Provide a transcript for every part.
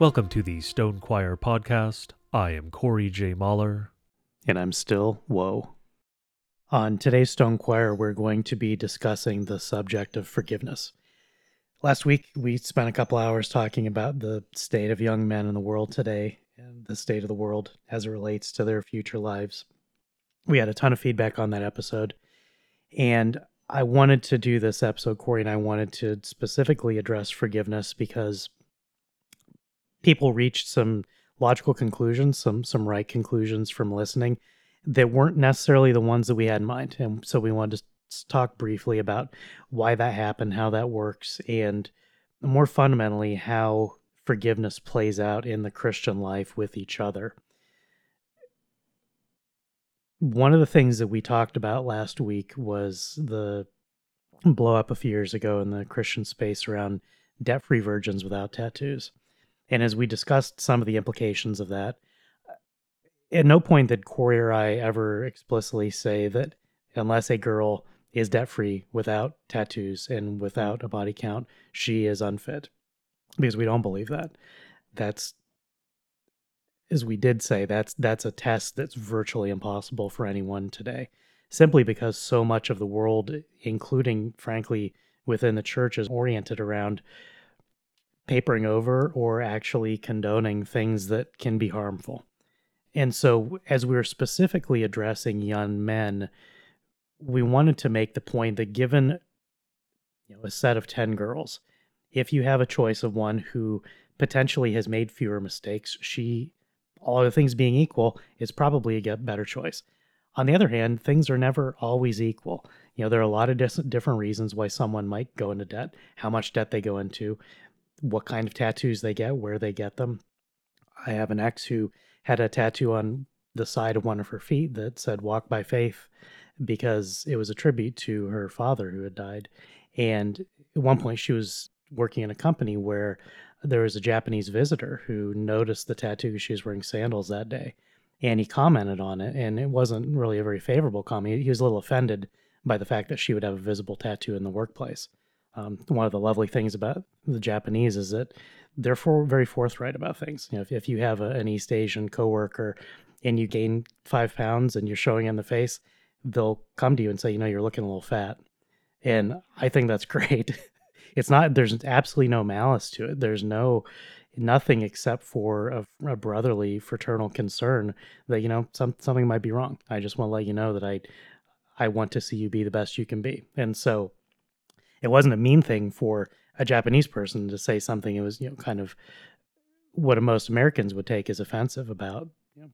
Welcome to the Stone Choir podcast. I am Corey J. Mahler. And I'm Stilicho. On today's Stone Choir, we're going to be discussing the subject of forgiveness. Last week, we spent a couple hours talking about the state of young men in the world today and the state of the world as it relates to their future lives. We had a ton of feedback on that episode. And I wanted to do this episode, Corey, and I wanted to specifically address forgiveness because people reached some logical conclusions, some some right conclusions from listening that weren't necessarily the ones that we had in mind. And so we wanted to talk briefly about why that happened, how that works, and more fundamentally, how forgiveness plays out in the Christian life with each other one of the things that we talked about last week was the blow up a few years ago in the Christian space around debt free virgins without tattoos. And as we discussed some of the implications of that, uh, at no point did Corey or I ever explicitly say that unless a girl is debt free without tattoos and without a body count, she is unfit. Because we don't believe that. That's as we did say, that's that's a test that's virtually impossible for anyone today, simply because so much of the world, including frankly within the church, is oriented around papering over or actually condoning things that can be harmful. And so, as we were specifically addressing young men, we wanted to make the point that given you know, a set of 10 girls, if you have a choice of one who potentially has made fewer mistakes, she all other things being equal, is probably a better choice. On the other hand, things are never always equal. You know, there are a lot of different reasons why someone might go into debt, how much debt they go into, what kind of tattoos they get, where they get them. I have an ex who had a tattoo on the side of one of her feet that said walk by faith because it was a tribute to her father who had died. And at one point, she was working in a company where there was a Japanese visitor who noticed the tattoo. She was wearing sandals that day, and he commented on it. And it wasn't really a very favorable comment. He was a little offended by the fact that she would have a visible tattoo in the workplace. Um, one of the lovely things about the Japanese is that they're for, very forthright about things. You know, if, if you have a, an East Asian coworker and you gain five pounds and you're showing in the face, they'll come to you and say, you know, you're looking a little fat. And I think that's great it's not there's absolutely no malice to it there's no nothing except for a, a, brotherly fraternal concern that you know some, something might be wrong i just want to let you know that i i want to see you be the best you can be and so it wasn't a mean thing for a japanese person to say something it was you know kind of what most americans would take as offensive about you know,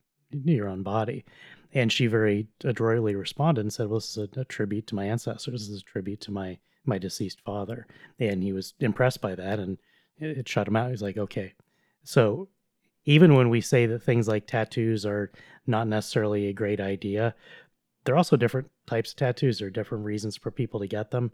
your own body and she very adroitly responded and said well this is a, a tribute to my ancestors this is a tribute to my my deceased father. And he was impressed by that and it shut him out. He's like, okay. So even when we say that things like tattoos are not necessarily a great idea, there are also different types of tattoos. There are different reasons for people to get them.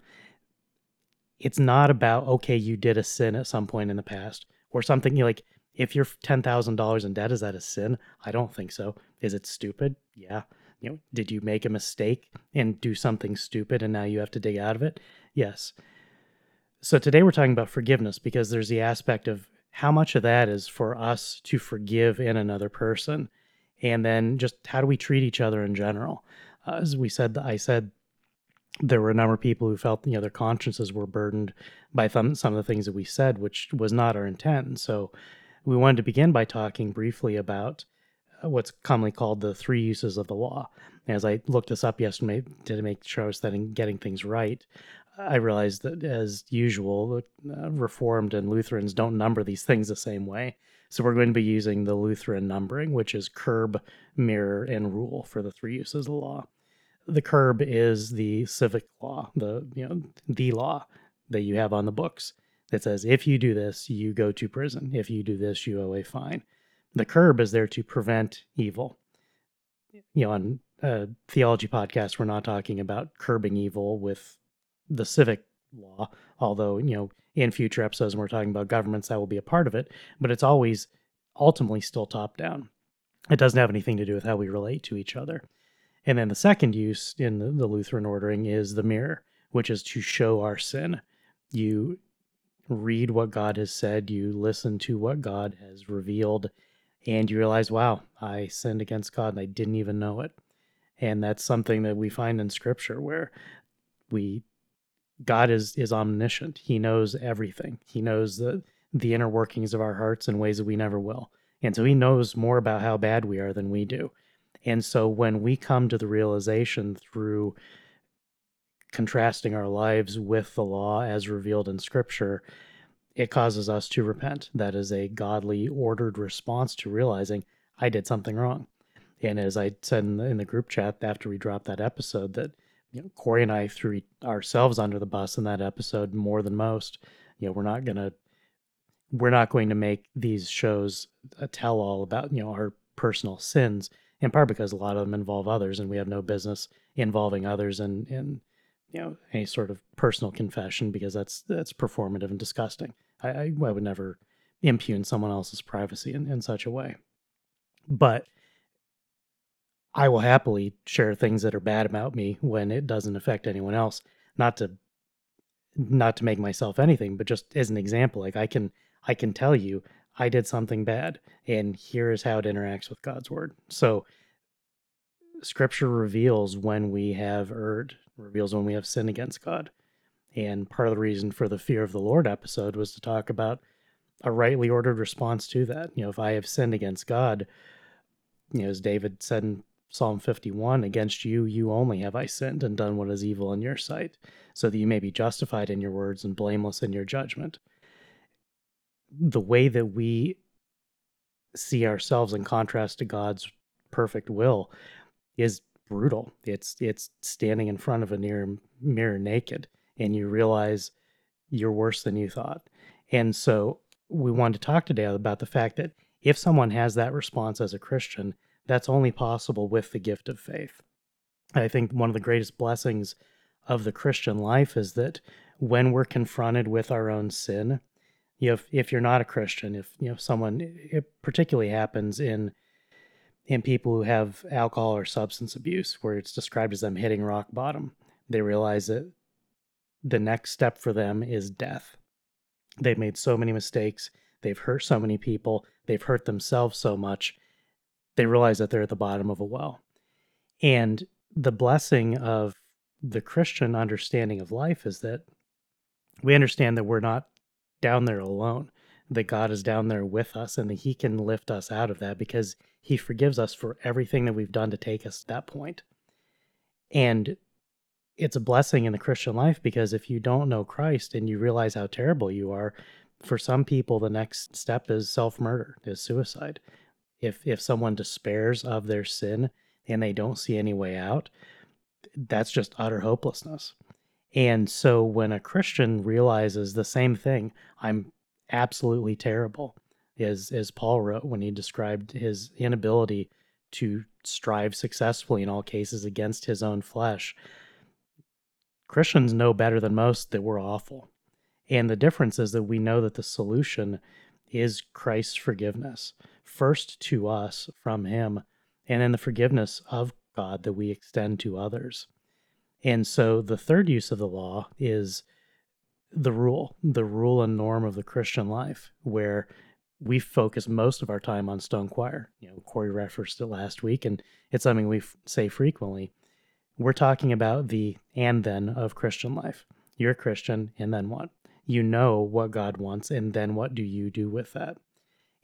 It's not about, okay, you did a sin at some point in the past or something you like, if you're $10,000 in debt, is that a sin? I don't think so. Is it stupid? Yeah. You know, did you make a mistake and do something stupid and now you have to dig out of it? Yes. So today we're talking about forgiveness because there's the aspect of how much of that is for us to forgive in another person, and then just how do we treat each other in general. Uh, as we said, I said there were a number of people who felt you know their consciences were burdened by some of the things that we said, which was not our intent. And so we wanted to begin by talking briefly about uh, what's commonly called the three uses of the law. As I looked this up yesterday to make sure I was getting things right, I realized that, as usual, uh, Reformed and Lutherans don't number these things the same way. So we're going to be using the Lutheran numbering, which is curb, mirror, and rule for the three uses of the law. The curb is the civic law, the you know the law that you have on the books that says if you do this, you go to prison. If you do this, you owe a fine. The curb is there to prevent evil. You know, on a theology podcast, we're not talking about curbing evil with the civic law, although, you know, in future episodes when we're talking about governments, that will be a part of it, but it's always ultimately still top down. It doesn't have anything to do with how we relate to each other. And then the second use in the, the Lutheran ordering is the mirror, which is to show our sin. You read what God has said, you listen to what God has revealed, and you realize, wow, I sinned against God and I didn't even know it. And that's something that we find in scripture where we God is is omniscient. He knows everything. He knows the the inner workings of our hearts in ways that we never will. And so he knows more about how bad we are than we do. And so when we come to the realization through contrasting our lives with the law as revealed in scripture, it causes us to repent. That is a godly, ordered response to realizing I did something wrong. And as I said in the, in the group chat after we dropped that episode, that you know, Corey and I threw ourselves under the bus in that episode more than most. You know, we're not gonna we're not going to make these shows a tell all about you know our personal sins in part because a lot of them involve others and we have no business involving others in in you know any sort of personal confession because that's that's performative and disgusting. I i, I would never impugn someone else's privacy in, in such a way. But i will happily share things that are bad about me when it doesn't affect anyone else. Not to not to make myself anything but just as an example like i can i can tell you I did something bad, and here is how it interacts with God's word. So, scripture reveals when we have erred, reveals when we have sinned against God. And part of the reason for the fear of the Lord episode was to talk about a rightly ordered response to that. You know, if I have sinned against God, you know, as David said in Psalm 51, against you, you only have I sinned and done what is evil in your sight, so that you may be justified in your words and blameless in your judgment the way that we see ourselves in contrast to God's perfect will is brutal. It's it's standing in front of a near mirror naked and you realize you're worse than you thought. And so we wanted to talk today about the fact that if someone has that response as a Christian, that's only possible with the gift of faith. I think one of the greatest blessings of the Christian life is that when we're confronted with our own sin, if, if you're not a Christian, if you know someone, it particularly happens in in people who have alcohol or substance abuse, where it's described as them hitting rock bottom. They realize that the next step for them is death. They've made so many mistakes. They've hurt so many people. They've hurt themselves so much. They realize that they're at the bottom of a well. And the blessing of the Christian understanding of life is that we understand that we're not down there alone, that God is down there with us and that He can lift us out of that because He forgives us for everything that we've done to take us to that point. And it's a blessing in the Christian life because if you don't know Christ and you realize how terrible you are, for some people the next step is self-murder, is suicide. If if someone despairs of their sin and they don't see any way out, that's just utter hopelessness. And so when a Christian realizes the same thing, I'm absolutely terrible, as as Paul wrote when he described his inability to strive successfully in all cases against his own flesh. Christians know better than most that we're awful. And the difference is that we know that the solution is Christ's forgiveness, first to us from him, and then the forgiveness of God that we extend to others. And so the third use of the law is the rule, the rule and norm of the Christian life, where we focus most of our time on stone choir. You know, Corey referenced it last week, and it's something we f- say frequently. We're talking about the and then of Christian life. You're a Christian, and then what? You know what God wants, and then what do you do with that?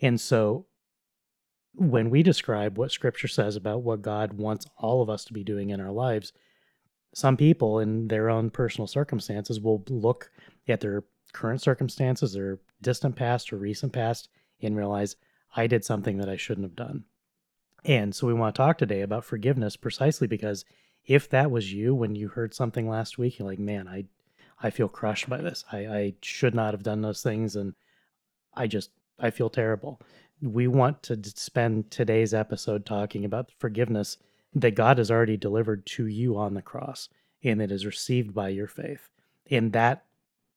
And so when we describe what Scripture says about what God wants all of us to be doing in our lives, some people in their own personal circumstances will look at their current circumstances or distant past or recent past and realize I did something that I shouldn't have done. And so we want to talk today about forgiveness precisely because if that was you when you heard something last week, you're like, man, I I feel crushed by this. I, I should not have done those things and I just I feel terrible. We want to spend today's episode talking about forgiveness that God has already delivered to you on the cross and it is received by your faith. And that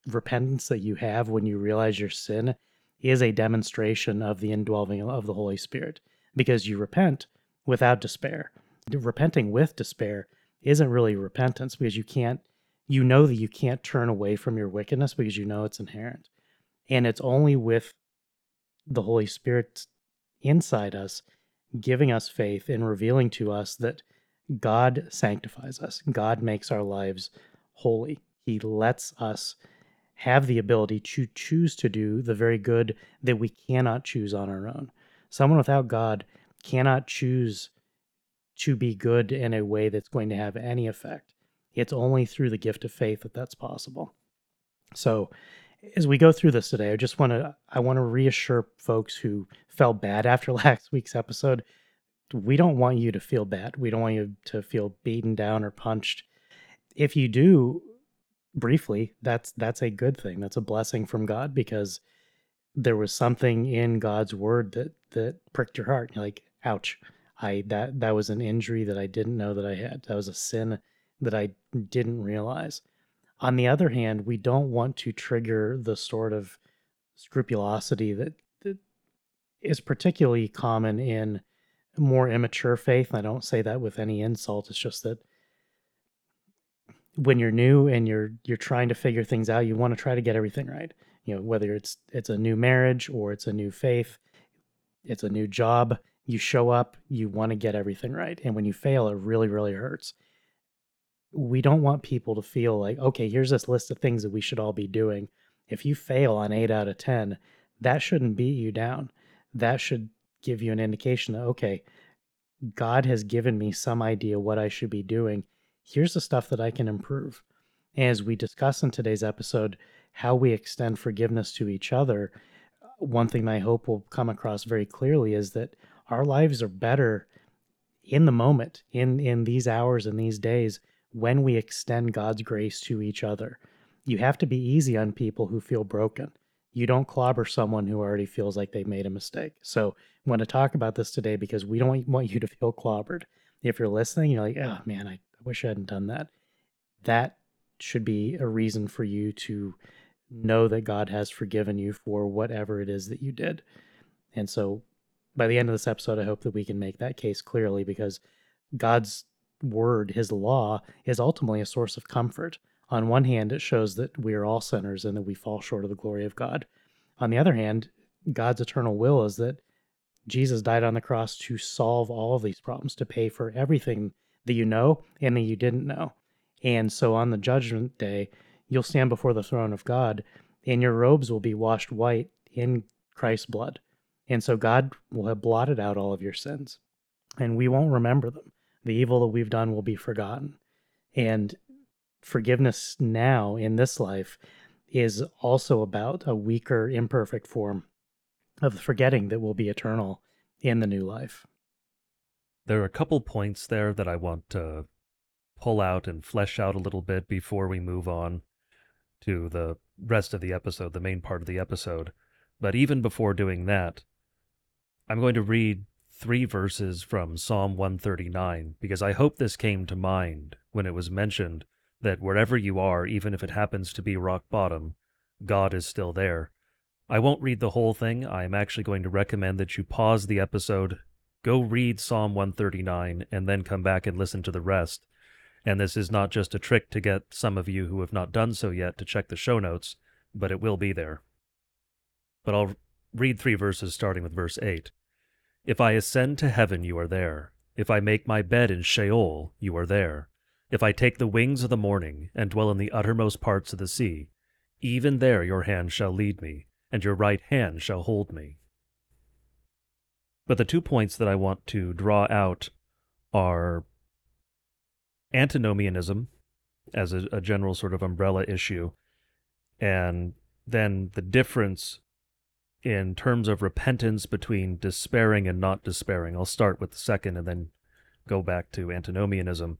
repentance that you have when you realize your sin is a demonstration of the indwelling of the Holy Spirit because you repent without despair. Repenting with despair isn't really repentance because you can't, you know that you can't turn away from your wickedness because you know it's inherent. And it's only with the Holy Spirit inside us, giving us faith and revealing to us that God sanctifies us. God makes our lives holy. He lets us have the ability to choose to do the very good that we cannot choose on our own. Someone without God cannot choose to be good in a way that's going to have any effect. It's only through the gift of faith that that's possible. So, as we go through this today, I just want to I want to reassure folks who felt bad after last week's episode. We don't want you to feel bad. We don't want you to feel beaten down or punched. If you do, briefly, that's that's a good thing. That's a blessing from God because there was something in God's word that that pricked your heart. You're like, ouch. I that that was an injury that I didn't know that I had. That was a sin that I didn't realize. On the other hand, we don't want to trigger the sort of scrupulosity that, that is particularly common in more immature faith. I don't say that with any insult. It's just that when you're new and you're you're trying to figure things out, you want to try to get everything right. You know, whether it's it's a new marriage or it's a new faith, it's a new job, you show up, you want to get everything right. And when you fail, it really, really hurts we don't want people to feel like, okay, here's this list of things that we should all be doing. If you fail on eight out of 10, that shouldn't beat you down. That should give you an indication that, okay, God has given me some idea what I should be doing. Here's the stuff that I can improve. As we discuss in today's episode, how we extend forgiveness to each other, one thing I hope will come across very clearly is that our lives are better in the moment, in in these hours and these days when we extend God's grace to each other. You have to be easy on people who feel broken. You don't clobber someone who already feels like they made a mistake. So I want to talk about this today because we don't want you to feel clobbered. If you're listening, you're like, oh man, I, I wish I hadn't done that. That should be a reason for you to know that God has forgiven you for whatever it is that you did. And so by the end of this episode, I hope that we can make that case clearly because God's word, his law, is ultimately a source of comfort. On one hand, it shows that we are all sinners and that we fall short of the glory of God. On the other hand, God's eternal will is that Jesus died on the cross to solve all of these problems, to pay for everything that you know and that you didn't know. And so on the judgment day, you'll stand before the throne of God, and your robes will be washed white in Christ's blood. And so God will have blotted out all of your sins, and we won't remember them the evil that we've done will be forgotten. And forgiveness now in this life is also about a weaker, imperfect form of forgetting that will be eternal in the new life. There are a couple points there that I want to pull out and flesh out a little bit before we move on to the rest of the episode, the main part of the episode. But even before doing that, I'm going to read three verses from Psalm 139 because I hope this came to mind when it was mentioned that wherever you are, even if it happens to be rock bottom, God is still there. I won't read the whole thing. I am actually going to recommend that you pause the episode, go read Psalm 139, and then come back and listen to the rest. And this is not just a trick to get some of you who have not done so yet to check the show notes, but it will be there. But I'll read three verses starting with verse 8. If I ascend to heaven, you are there. If I make my bed in Sheol, you are there. If I take the wings of the morning, and dwell in the uttermost parts of the sea, even there your hand shall lead me, and your right hand shall hold me. But the two points that I want to draw out are antinomianism as a, a general sort of umbrella issue, and then the difference in terms of repentance between despairing and not despairing. I'll start with the second and then go back to antinomianism.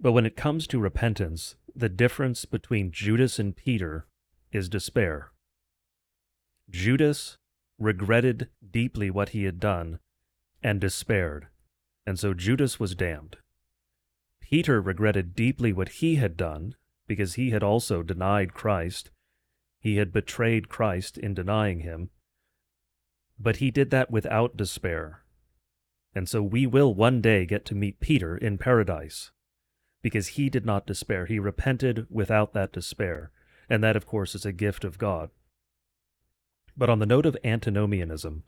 But when it comes to repentance, the difference between Judas and Peter is despair. Judas regretted deeply what he had done and despaired, and so Judas was damned. Peter regretted deeply what he had done because he had also denied Christ he had betrayed Christ in denying him, but he did that without despair. And so we will one day get to meet Peter in paradise because he did not despair. He repented without that despair. And that, of course, is a gift of God. But on the note of antinomianism,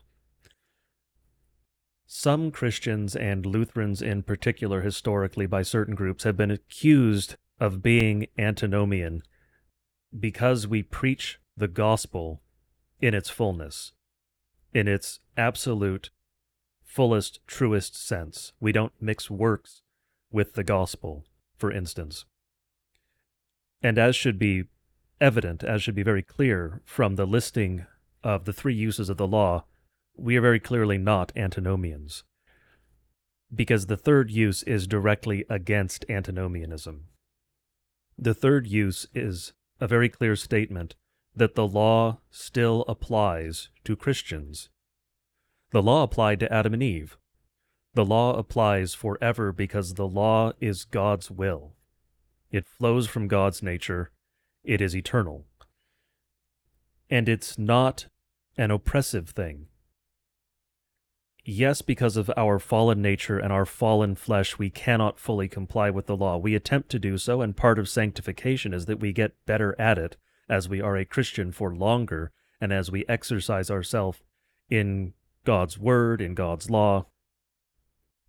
some Christians and Lutherans in particular, historically, by certain groups, have been accused of being antinomian because we preach the gospel in its fullness, in its absolute, fullest, truest sense. We don't mix works with the gospel, for instance. And as should be evident, as should be very clear from the listing of the three uses of the law, we are very clearly not antinomians. Because the third use is directly against antinomianism. The third use is a very clear statement that the law still applies to Christians. The law applied to Adam and Eve. The law applies forever because the law is God's will. It flows from God's nature. It is eternal. And it's not an oppressive thing. Yes, because of our fallen nature and our fallen flesh, we cannot fully comply with the law. We attempt to do so, and part of sanctification is that we get better at it as we are a Christian for longer and as we exercise ourselves in God's word, in God's law.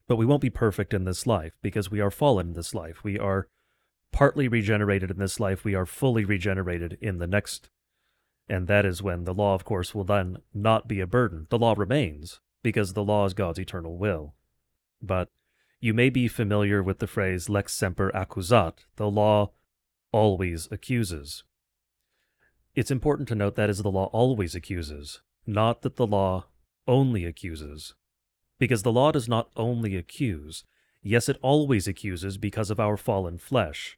But we won't be perfect in this life because we are fallen in this life. We are partly regenerated in this life. We are fully regenerated in the next. And that is when the law, of course, will then not be a burden. The law remains, because the law is God's eternal will. But you may be familiar with the phrase lex semper accusat, the law always accuses. It's important to note that is the law always accuses, not that the law only accuses. Because the law does not only accuse, yes, it always accuses because of our fallen flesh,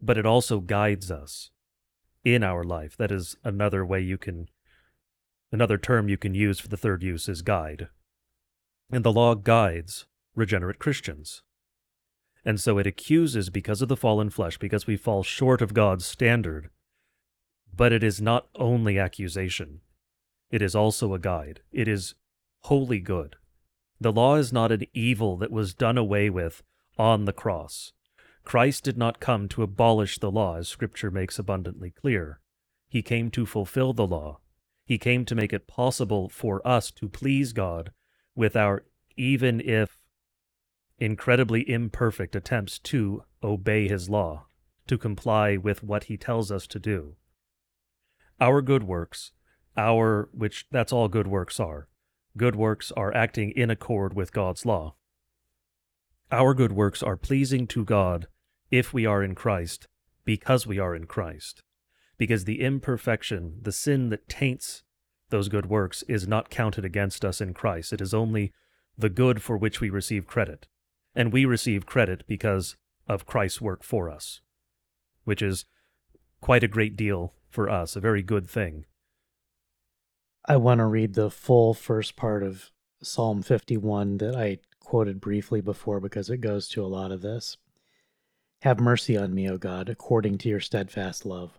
but it also guides us in our life. That is another way you can Another term you can use for the third use is guide. And the law guides regenerate Christians. And so it accuses because of the fallen flesh, because we fall short of God's standard. But it is not only accusation, it is also a guide. It is wholly good. The law is not an evil that was done away with on the cross. Christ did not come to abolish the law, as Scripture makes abundantly clear. He came to fulfill the law, he came to make it possible for us to please God with our, even if incredibly imperfect, attempts to obey His law, to comply with what He tells us to do. Our good works, our, which that's all good works are, good works are acting in accord with God's law. Our good works are pleasing to God if we are in Christ, because we are in Christ because the imperfection, the sin that taints those good works, is not counted against us in Christ. It is only the good for which we receive credit. And we receive credit because of Christ's work for us, which is quite a great deal for us, a very good thing. I want to read the full first part of Psalm 51 that I quoted briefly before because it goes to a lot of this. Have mercy on me, O God, according to your steadfast love.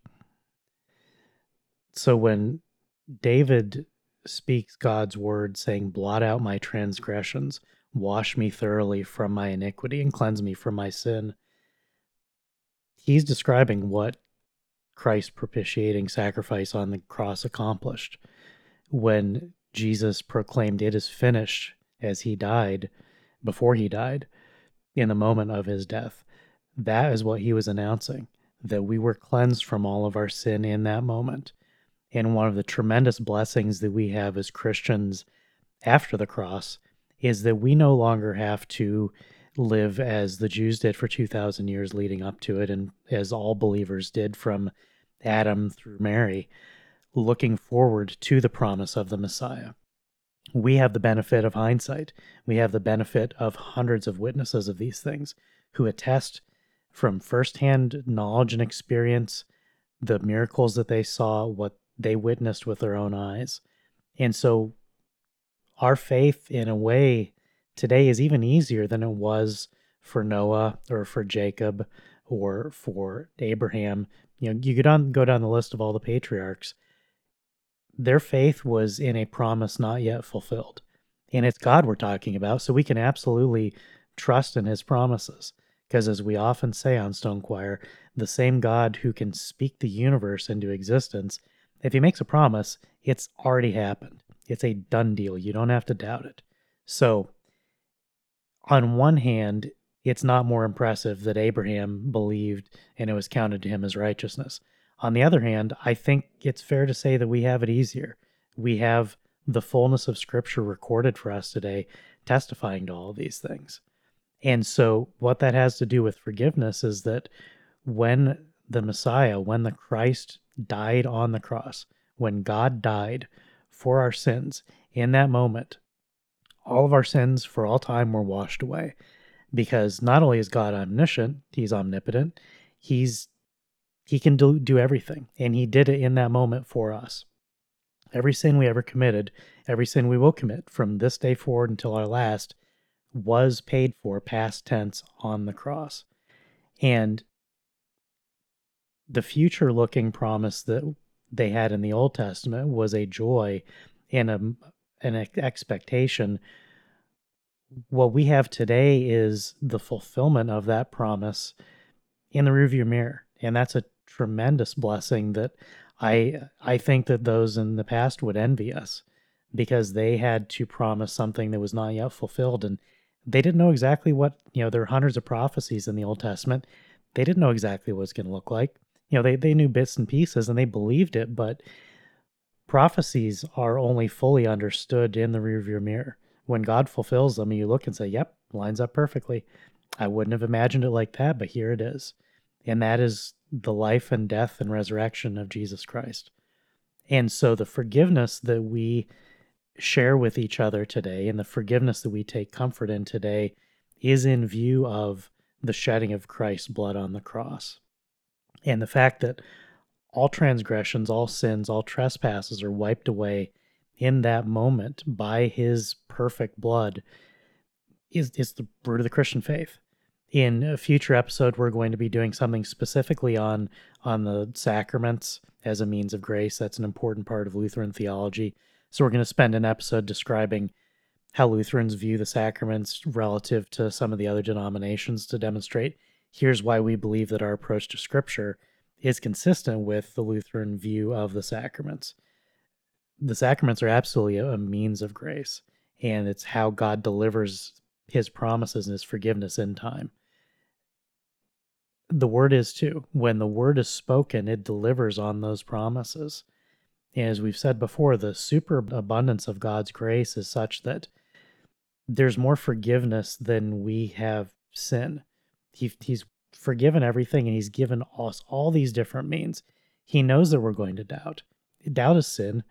So when David speaks God's word, saying, Blot out my transgressions, wash me thoroughly from my iniquity, and cleanse me from my sin, he's describing what Christ's propitiating sacrifice on the cross accomplished. When Jesus proclaimed, It is finished, as he died, before he died, in the moment of his death. That is what he was announcing, that we were cleansed from all of our sin in that moment. And one of the tremendous blessings that we have as Christians after the cross is that we no longer have to live as the Jews did for 2,000 years leading up to it, and as all believers did from Adam through Mary, looking forward to the promise of the Messiah we have the benefit of hindsight. We have the benefit of hundreds of witnesses of these things who attest from firsthand knowledge and experience the miracles that they saw, what they witnessed with their own eyes. And so our faith, in a way, today is even easier than it was for Noah or for Jacob or for Abraham. You know, you could down, go down the list of all the patriarchs. Their faith was in a promise not yet fulfilled. And it's God we're talking about, so we can absolutely trust in his promises. Because as we often say on Stone Choir, the same God who can speak the universe into existence, if he makes a promise, it's already happened. It's a done deal. You don't have to doubt it. So, on one hand, it's not more impressive that Abraham believed and it was counted to him as righteousness. On the other hand, I think it's fair to say that we have it easier. We have the fullness of Scripture recorded for us today, testifying to all these things. And so, what that has to do with forgiveness is that when the Messiah, when the Christ died on the cross, when God died for our sins, in that moment, all of our sins for all time were washed away. Because not only is God omniscient, he's omnipotent, he's he can do, do everything. And he did it in that moment for us. Every sin we ever committed, every sin we will commit from this day forward until our last, was paid for past tense on the cross. And the future looking promise that they had in the Old Testament was a joy and a, an expectation. What we have today is the fulfillment of that promise in the rearview mirror. And that's a tremendous blessing that I I think that those in the past would envy us because they had to promise something that was not yet fulfilled and they didn't know exactly what, you know, there are hundreds of prophecies in the Old Testament. They didn't know exactly what it's going to look like. You know, they, they knew bits and pieces and they believed it, but prophecies are only fully understood in the rearview mirror. When God fulfills them, you look and say, yep, lines up perfectly. I wouldn't have imagined it like that, but here it is. And that is the life and death and resurrection of Jesus Christ. And so the forgiveness that we share with each other today and the forgiveness that we take comfort in today is in view of the shedding of Christ's blood on the cross. And the fact that all transgressions, all sins, all trespasses are wiped away in that moment by his perfect blood is, is the root of the Christian faith. In a future episode, we're going to be doing something specifically on on the sacraments as a means of grace. That's an important part of Lutheran theology. So we're going to spend an episode describing how Lutherans view the sacraments relative to some of the other denominations to demonstrate here's why we believe that our approach to scripture is consistent with the Lutheran view of the sacraments. The sacraments are absolutely a, means of grace, and it's how God delivers his promises and his forgiveness in time. The word is too. When the word is spoken, it delivers on those promises. As we've said before, the superabundance of God's grace is such that there's more forgiveness than we have sin. He, he's forgiven everything and he's given us all these different means. He knows that we're going to doubt. Doubt is sin,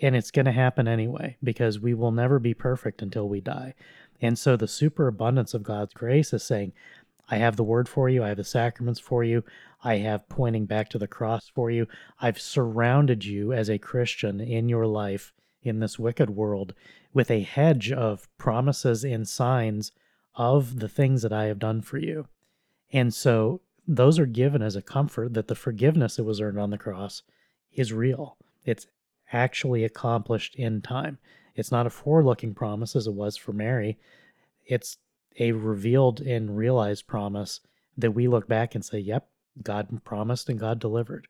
and it's going to happen anyway because we will never be perfect until we die. And so the superabundance of God's grace is saying, I have the word for you. I have the sacraments for you. I have pointing back to the cross for you. I've surrounded you as a Christian in your life in this wicked world with a hedge of promises and signs of the things that I have done for you. And so those are given as a comfort that the forgiveness that was earned on the cross is real. It's actually accomplished in time. It's not a forward looking promise as it was for Mary. It's a revealed and realized promise that we look back and say, yep, God promised and God delivered.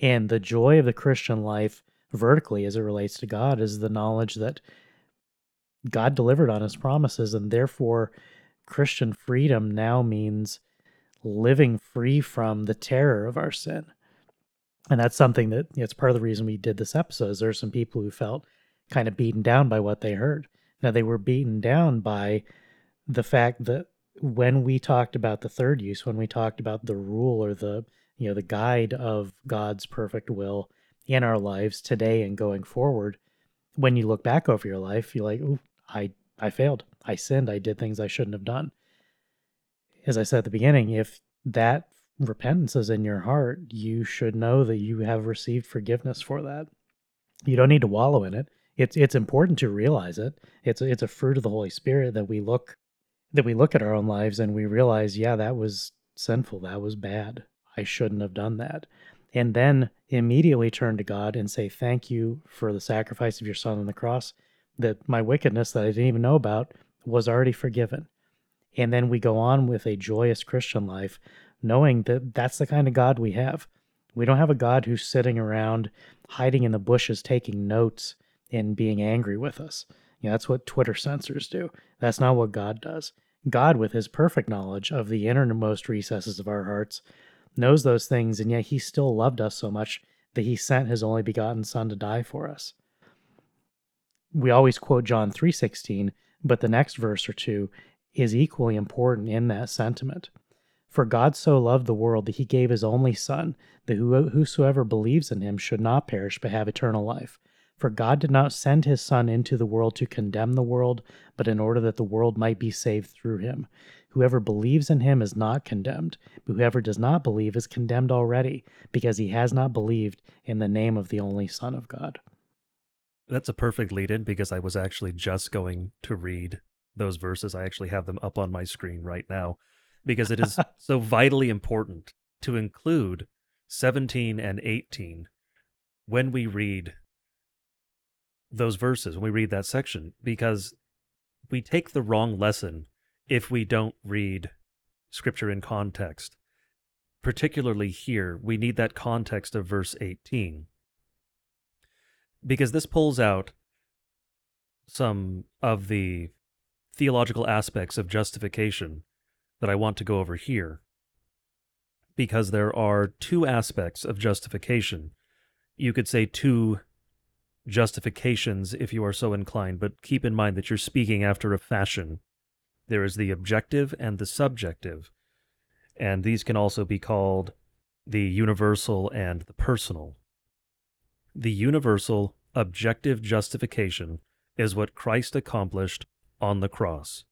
And the joy of the Christian life, vertically as it relates to God, is the knowledge that God delivered on his promises, and therefore Christian freedom now means living free from the terror of our sin. And that's something that it's part of the reason we did this episode. Is there are some people who felt kind of beaten down by what they heard. Now they were beaten down by the fact that when we talked about the third use, when we talked about the rule or the you know the guide of God's perfect will in our lives today and going forward, when you look back over your life, you're like, "Ooh, I I failed. I sinned. I did things I shouldn't have done." As I said at the beginning, if that repentance is in your heart, you should know that you have received forgiveness for that. You don't need to wallow in it. It's it's important to realize it. It's it's a fruit of the Holy Spirit that we look that we look at our own lives and we realize, yeah, that was sinful. That was bad. I shouldn't have done that. And then immediately turn to God and say, Thank you for the sacrifice of your son on the cross, that my wickedness that I didn't even know about was already forgiven. And then we go on with a joyous Christian life, knowing that that's the kind of God we have. We don't have a God who's sitting around hiding in the bushes taking notes and being angry with us. You know, that's what Twitter censors do. That's not what God does. God, with his perfect knowledge of the innermost recesses of our hearts, knows those things, and yet he still loved us so much that he sent his only begotten son to die for us. We always quote John 3:16, but the next verse or two is equally important in that sentiment. For God so loved the world that he gave his only Son, that whosoever believes in him should not perish but have eternal life. For God did not send his Son into the world to condemn the world, but in order that the world might be saved through him. Whoever believes in him is not condemned, but whoever does not believe is condemned already, because he has not believed in the name of the only Son of God. That's a perfect lead in because I was actually just going to read those verses. I actually have them up on my screen right now because it is so vitally important to include 17 and 18 when we read those verses, when we read that section, because we take the wrong lesson if we don't read scripture in context. Particularly here, we need that context of verse 18 because this pulls out some of the theological aspects of justification that I want to go over here. Because there are two aspects of justification. You could say two justifications if you are so inclined, but keep in mind that you're speaking after a fashion. There is the objective and the subjective, and these can also be called the universal and the personal. The universal objective justification is what Christ accomplished on the cross.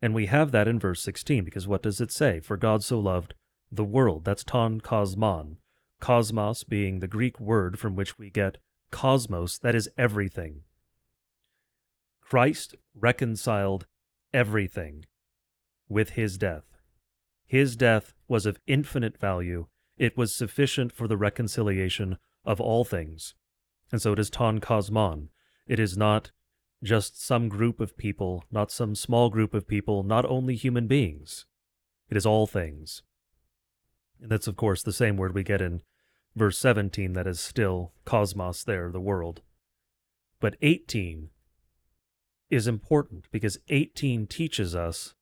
And we have that in verse 16, because what does it say? For God so loved the world. That's ton kosmon. Cosmos being the Greek word from which we get cosmos, that is everything. Christ reconciled everything with his death. His death was of infinite value. It was sufficient for the reconciliation of all things. And so it is ton kosmon. It is not just some group of people, not some small group of people, not only human beings. It is all things. And that's, of course, the same word we get in verse 17 that is still cosmos there, the world. But 18 is important because 18 teaches us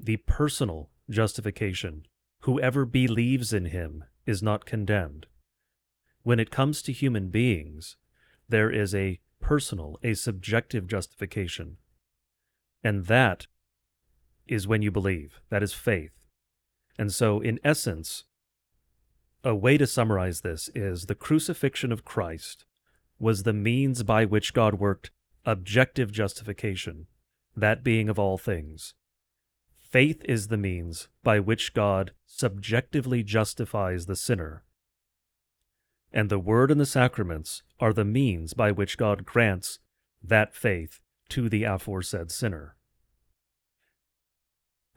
the personal justification. Whoever believes in him is not condemned. When it comes to human beings, there is a personal, a subjective justification. And that is when you believe. That is faith. And so, in essence, a way to summarize this is the crucifixion of Christ was the means by which God worked objective justification, that being of all things. Faith is the means by which God subjectively justifies the sinner and the Word and the sacraments are the means by which God grants that faith to the aforesaid sinner.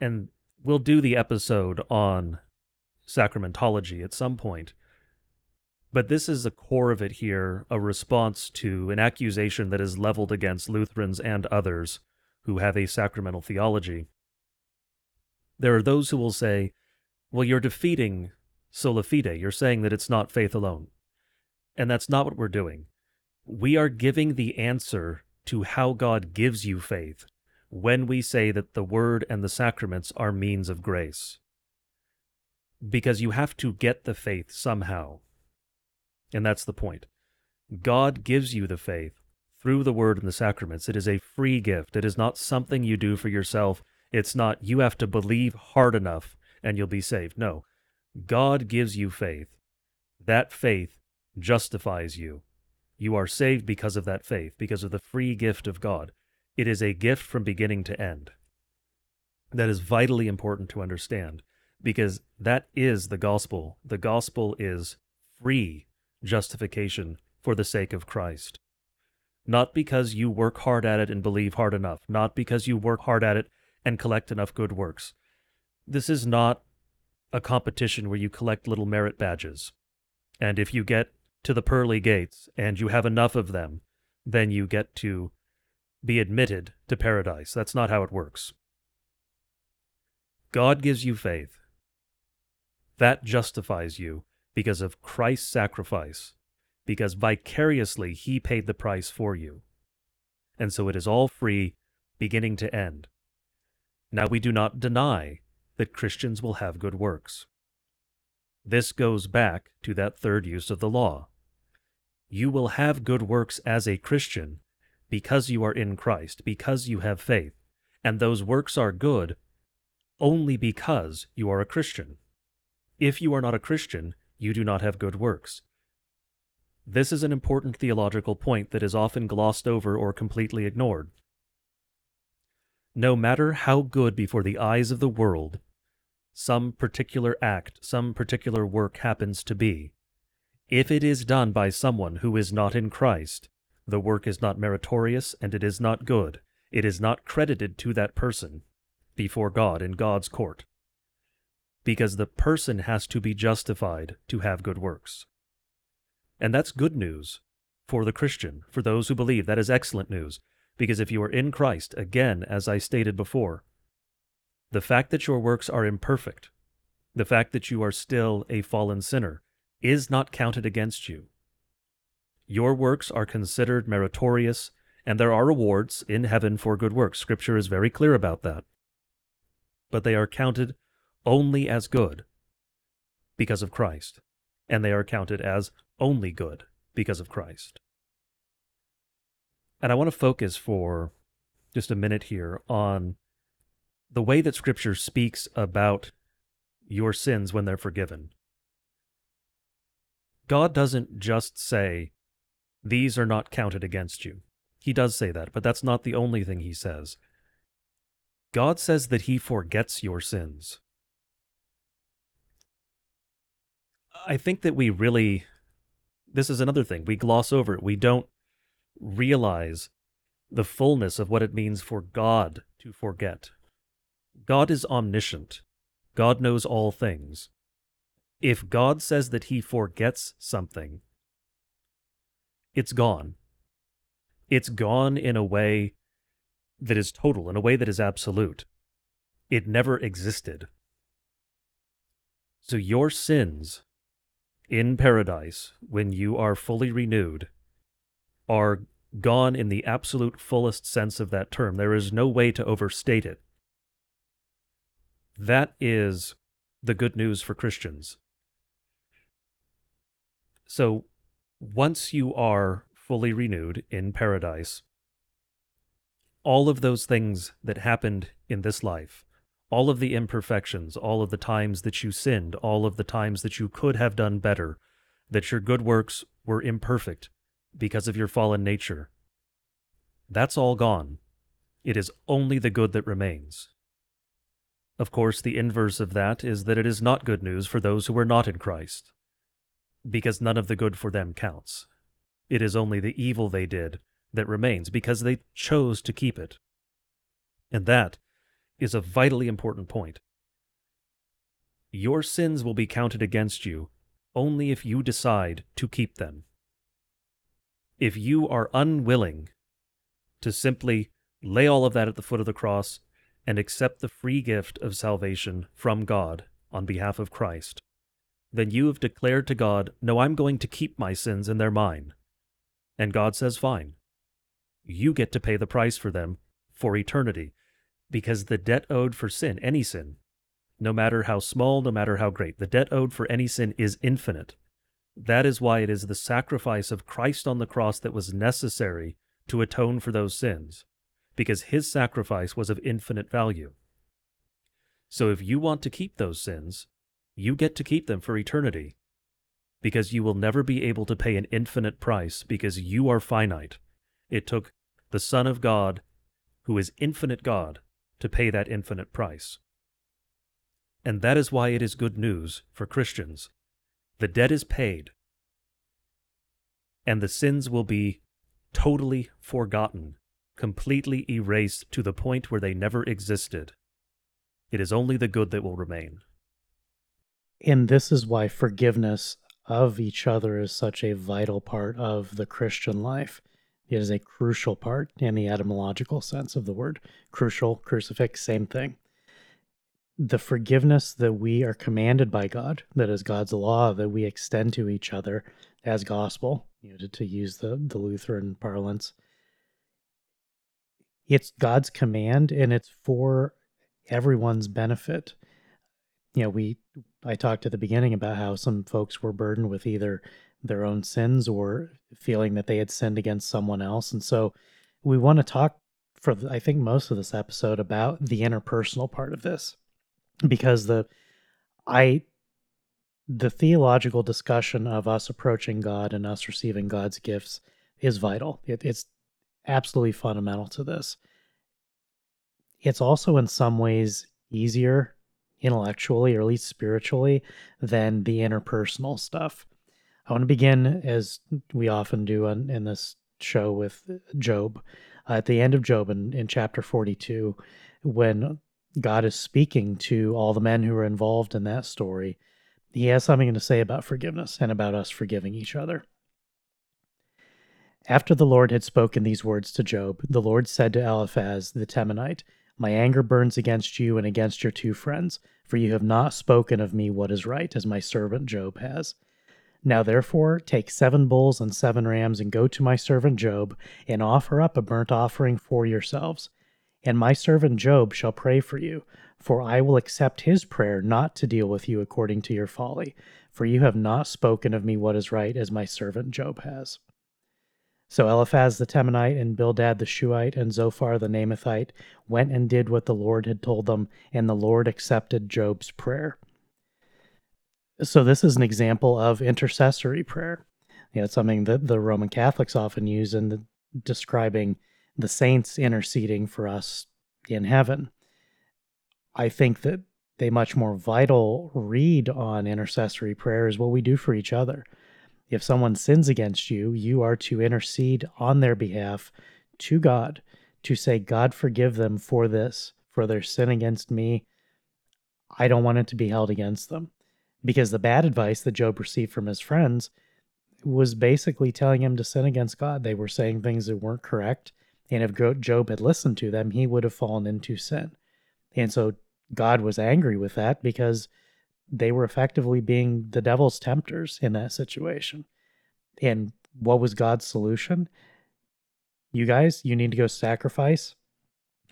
And we'll do the episode on sacramentology at some point. But this is the core of it here, a response to an accusation that is leveled against Lutherans and others who have a sacramental theology. There are those who will say, well, you're defeating sola fide. You're saying that it's not faith alone. And that's not what we're doing. We are giving the answer to how God gives you faith when we say that the Word and the sacraments are means of grace. Because you have to get the faith somehow. And that's the point. God gives you the faith through the Word and the sacraments. It is a free gift. It is not something you do for yourself. It's not you have to believe hard enough and you'll be saved. No. God gives you faith. That faith justifies you. You are saved because of that faith, because of the free gift of God. It is a gift from beginning to end. That is vitally important to understand because that is the gospel. The gospel is free justification for the sake of Christ. not because you work hard at it and believe hard enough, not because you work hard at it and collect enough good works. This is not a competition where you collect little merit badges. And if you get to the pearly gates and you have enough of them, then you get to be admitted to paradise. That's not how it works. God gives you faith. That justifies you because of Christ's sacrifice, because vicariously he paid the price for you. And so it is all free, beginning to end. Now we do not deny that Christians will have good works. This goes back to that third use of the law. You will have good works as a Christian because you are in Christ, because you have faith, and those works are good only because you are a Christian. If you are not a Christian, you do not have good works. This is an important theological point that is often glossed over or completely ignored. No matter how good before the eyes of the world some particular act, some particular work happens to be, if it is done by someone who is not in Christ, the work is not meritorious and it is not good. It is not credited to that person before God in God's court. Because the person has to be justified to have good works. And that's good news for the Christian, for those who believe. That is excellent news. Because if you are in Christ, again, as I stated before, the fact that your works are imperfect, the fact that you are still a fallen sinner, is not counted against you. Your works are considered meritorious, and there are rewards in heaven for good works. Scripture is very clear about that. But they are counted only as good because of Christ, and they are counted as only good because of Christ. And I want to focus for just a minute here on the way that Scripture speaks about your sins when they're forgiven. God doesn't just say, These are not counted against you. He does say that, but that's not the only thing he says. God says that he forgets your sins. I think that we really, this is another thing, we gloss over it. We don't realize the fullness of what it means for God to forget. God is omniscient. God knows all things. If God says that he forgets something, it's gone. It's gone in a way that is total, in a way that is absolute. It never existed. So your sins in paradise, when you are fully renewed, are gone in the absolute fullest sense of that term. There is no way to overstate it. That is the good news for Christians. So once you are fully renewed in paradise, all of those things that happened in this life, all of the imperfections, all of the times that you sinned, all of the times that you could have done better, that your good works were imperfect because of your fallen nature, that's all gone. It is only the good that remains. Of course, the inverse of that is that it is not good news for those who are not in Christ, because none of the good for them counts. It is only the evil they did that remains, because they chose to keep it. And that is a vitally important point. Your sins will be counted against you only if you decide to keep them. If you are unwilling to simply lay all of that at the foot of the cross and accept the free gift of salvation from God on behalf of Christ, then you have declared to God, No, I'm going to keep my sins and they're mine. And God says, Fine. You get to pay the price for them for eternity, because the debt owed for sin, any sin, no matter how small, no matter how great, the debt owed for any sin is infinite. That is why it is the sacrifice of Christ on the cross that was necessary to atone for those sins because his sacrifice was of infinite value. So if you want to keep those sins, you get to keep them for eternity, because you will never be able to pay an infinite price because you are finite. It took the Son of God, who is infinite God, to pay that infinite price. And that is why it is good news for Christians. The debt is paid, and the sins will be totally forgotten, completely erased to the point where they never existed. It is only the good that will remain. And this is why forgiveness of each other is such a vital part of the Christian life. It is a crucial part in the etymological sense of the word. Crucial, crucifix, same thing. The forgiveness that we are commanded by God, that is God's law, that we extend to each other as gospel, you know, to, to use the, the Lutheran parlance, it's God's command and it's for everyone's benefit. You know, we I talked at the beginning about how some folks were burdened with either their own sins or feeling that they had sinned against someone else. And so we want to talk for I think most of this episode about the interpersonal part of this because the I the theological discussion of us approaching God and us receiving God's gifts is vital. It, it's absolutely fundamental to this. It's also in some ways easier intellectually or at least spiritually than the interpersonal stuff. I want to begin, as we often do on, in this show, with Job. Uh, at the end of Job in, in chapter 42, when God is speaking to all the men who are involved in that story, he has something to say about forgiveness and about us forgiving each other. After the Lord had spoken these words to Job, the Lord said to Eliphaz the Temanite, My anger burns against you and against your two friends, for you have not spoken of me what is right, as my servant Job has. Now therefore take seven bulls and seven rams, and go to my servant Job, and offer up a burnt offering for yourselves. And my servant Job shall pray for you, for I will accept his prayer not to deal with you according to your folly, for you have not spoken of me what is right, as my servant Job has. So Eliphaz the Temanite and Bildad the Shuhite and Zophar the Naamathite went and did what the Lord had told them, and the Lord accepted Job's prayer. So this is an example of intercessory prayer. You know, it's something that the Roman Catholics often use in the, describing the saints interceding for us in heaven. I think that a much more vital read on intercessory prayer is what we do for each other. If someone sins against you, you are to intercede on their behalf to God to say, God, forgive them for this, for their sin against me. I don't want it to be held against them. Because the bad advice that Job received from his friends was basically telling him to sin against God. They were saying things that weren't correct. And if Job had listened to them, he would have fallen into sin. And so God was angry with that because they were effectively being the devil's tempters in that situation. And what was God's solution? You guys, you need to go sacrifice.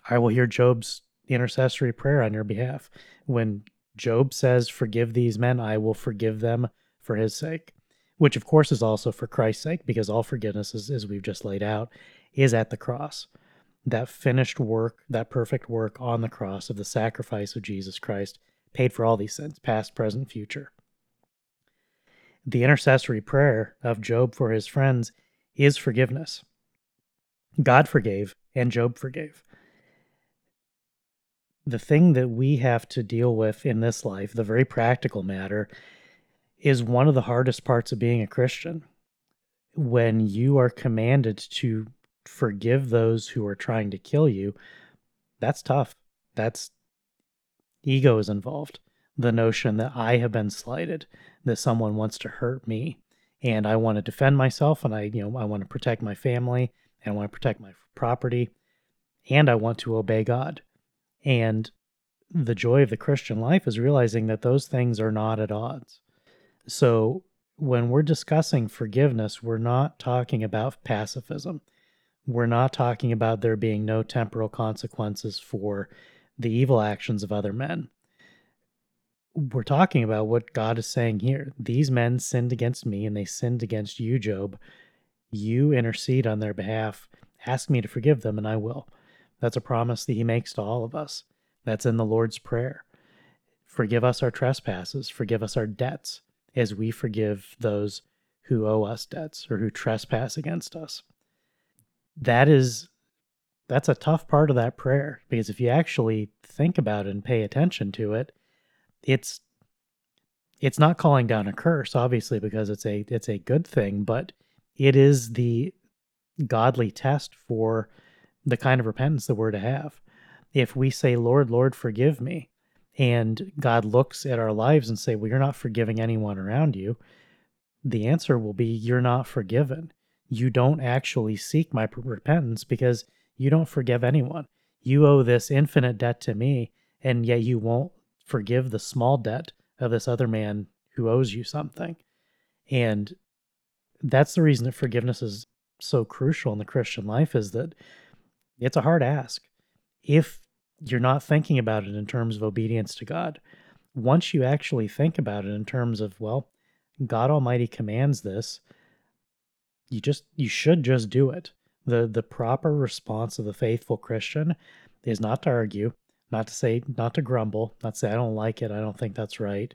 I will hear Job's intercessory prayer on your behalf. When Job says, Forgive these men, I will forgive them for his sake, which of course is also for Christ's sake, because all forgiveness, is, as we've just laid out, is at the cross. That finished work, that perfect work on the cross of the sacrifice of Jesus Christ paid for all these sins, past, present, future. The intercessory prayer of Job for his friends is forgiveness. God forgave, and Job forgave. The thing that we have to deal with in this life, the very practical matter, is one of the hardest parts of being a Christian. When you are commanded to forgive those who are trying to kill you, that's tough. That's ego is involved. The notion that I have been slighted, that someone wants to hurt me, and I want to defend myself, and I, you know, I want to protect my family, and I want to protect my property, and I want to obey God. And the joy of the Christian life is realizing that those things are not at odds. So when we're discussing forgiveness, we're not talking about pacifism. We're not talking about there being no temporal consequences for the evil actions of other men. We're talking about what God is saying here. These men sinned against me and they sinned against you, Job. You intercede on their behalf. Ask me to forgive them, and I will. That's a promise that he makes to all of us. That's in the Lord's Prayer. Forgive us our trespasses, forgive us our debts, as we forgive those who owe us debts or who trespass against us. That is that's a tough part of that prayer because if you actually think about it and pay attention to it, it's it's not calling down a curse obviously because it's a it's a good thing, but it is the godly test for the kind of repentance that we're to have. If we say, Lord, Lord, forgive me, and God looks at our lives and say, Well, you're not forgiving anyone around you, the answer will be, You're not forgiven. You don't actually seek my repentance because you don't forgive anyone. You owe this infinite debt to me, and yet you won't forgive the small debt of this other man who owes you something. And that's the reason that forgiveness is so crucial in the Christian life is that it's a hard ask. If you're not thinking about it in terms of obedience to God, once you actually think about it in terms of, well, God Almighty commands this, you just you should just do it. The the proper response of the faithful Christian is not to argue, not to say not to grumble, not to say I don't like it, I don't think that's right.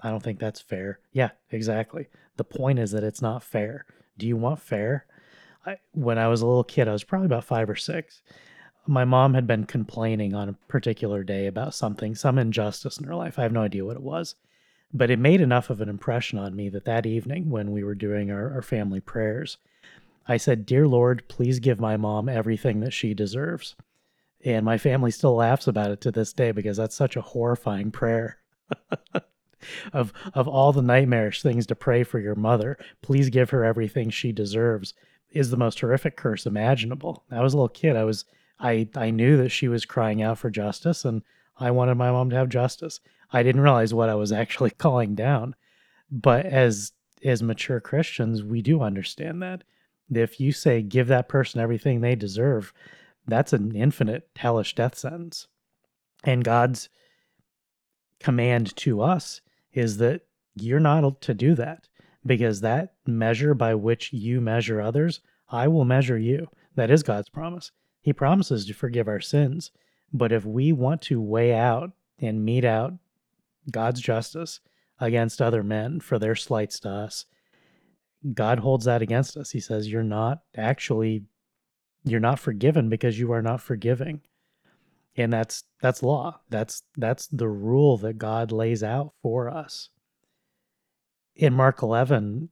I don't think that's fair. Yeah, exactly. The point is that it's not fair. Do you want fair? I, when I was a little kid, I was probably about five or six. My mom had been complaining on a particular day about something, some injustice in her life. I have no idea what it was. But it made enough of an impression on me that that evening, when we were doing our, our family prayers, I said, Dear Lord, please give my mom everything that she deserves. And my family still laughs about it to this day because that's such a horrifying prayer. of of all the nightmarish things to pray for your mother, please give her everything she deserves is the most horrific curse imaginable. I was a little kid. I was I I knew that she was crying out for justice and I wanted my mom to have justice. I didn't realize what I was actually calling down. But as as mature Christians, we do understand that. If you say give that person everything they deserve, that's an infinite hellish death sentence. And God's command to us is that you're not to do that because that measure by which you measure others, I will measure you. That is God's promise. He promises to forgive our sins. But if we want to weigh out and mete out God's justice against other men for their slights to us, God holds that against us. He says, You're not actually, you're not forgiven because you are not forgiving. And that's that's law. That's that's the rule that God lays out for us in Mark 11,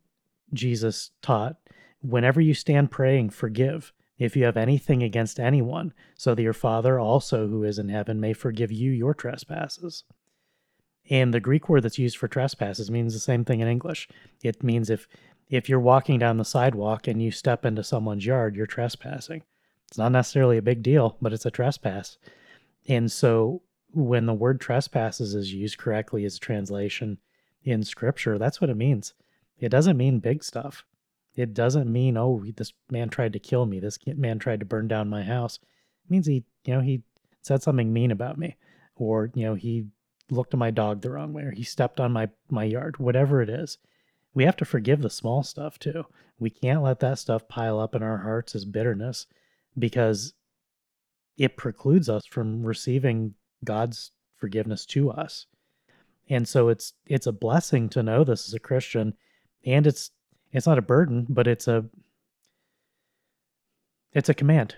Jesus taught, whenever you stand praying, forgive if you have anything against anyone, so that your Father also who is in heaven may forgive you your trespasses. And the Greek word that's used for trespasses means the same thing in English. It means if if you're walking down the sidewalk and you step into someone's yard, you're trespassing. It's not necessarily a big deal, but it's a trespass. And so when the word trespasses is used correctly as a translation, in scripture, that's what it means. It doesn't mean big stuff. It doesn't mean, oh, this man tried to kill me. This man tried to burn down my house. It means he, you know, he said something mean about me, or you know, he looked at my dog the wrong way, or he stepped on my my yard. Whatever it is, we have to forgive the small stuff too. We can't let that stuff pile up in our hearts as bitterness, because it precludes us from receiving God's forgiveness to us. And so it's it's a blessing to know this as a christian and it's it's not a burden but it's a it's a command.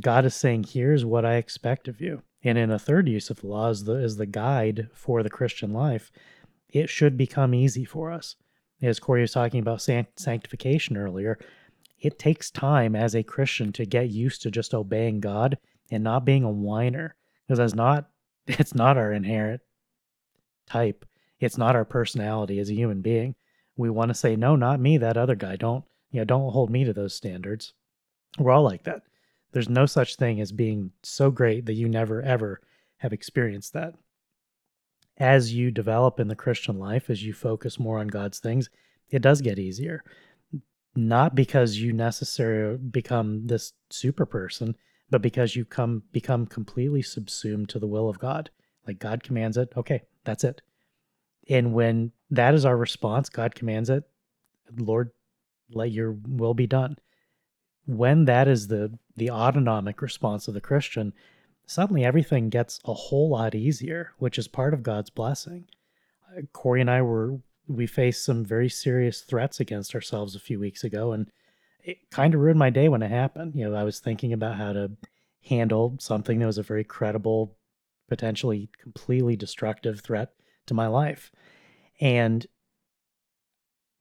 God is saying here's what i expect of you. And in a third use of the law is the is the guide for the christian life it should become easy for us as corey was talking about sanctification earlier it takes time as a christian to get used to just obeying god and not being a whiner because that's not it's not our inherent type. It's not our personality as a human being. We want to say, no, not me, that other guy. Don't, you know, don't hold me to those standards. We're all like that. There's no such thing as being so great that you never, ever have experienced that. As you develop in the Christian life, as you focus more on God's things, it does get easier. Not because you necessarily become this super person, but because you come become completely subsumed to the will of God. Like God commands it, okay, that's it. And when that is our response, God commands it, Lord, let your will be done. When that is the the autonomic response of the Christian, suddenly everything gets a whole lot easier, which is part of God's blessing. Uh, Corey and I were we faced some very serious threats against ourselves a few weeks ago, and it kind of ruined my day when it happened. You know, I was thinking about how to handle something that was a very credible potentially completely destructive threat to my life. And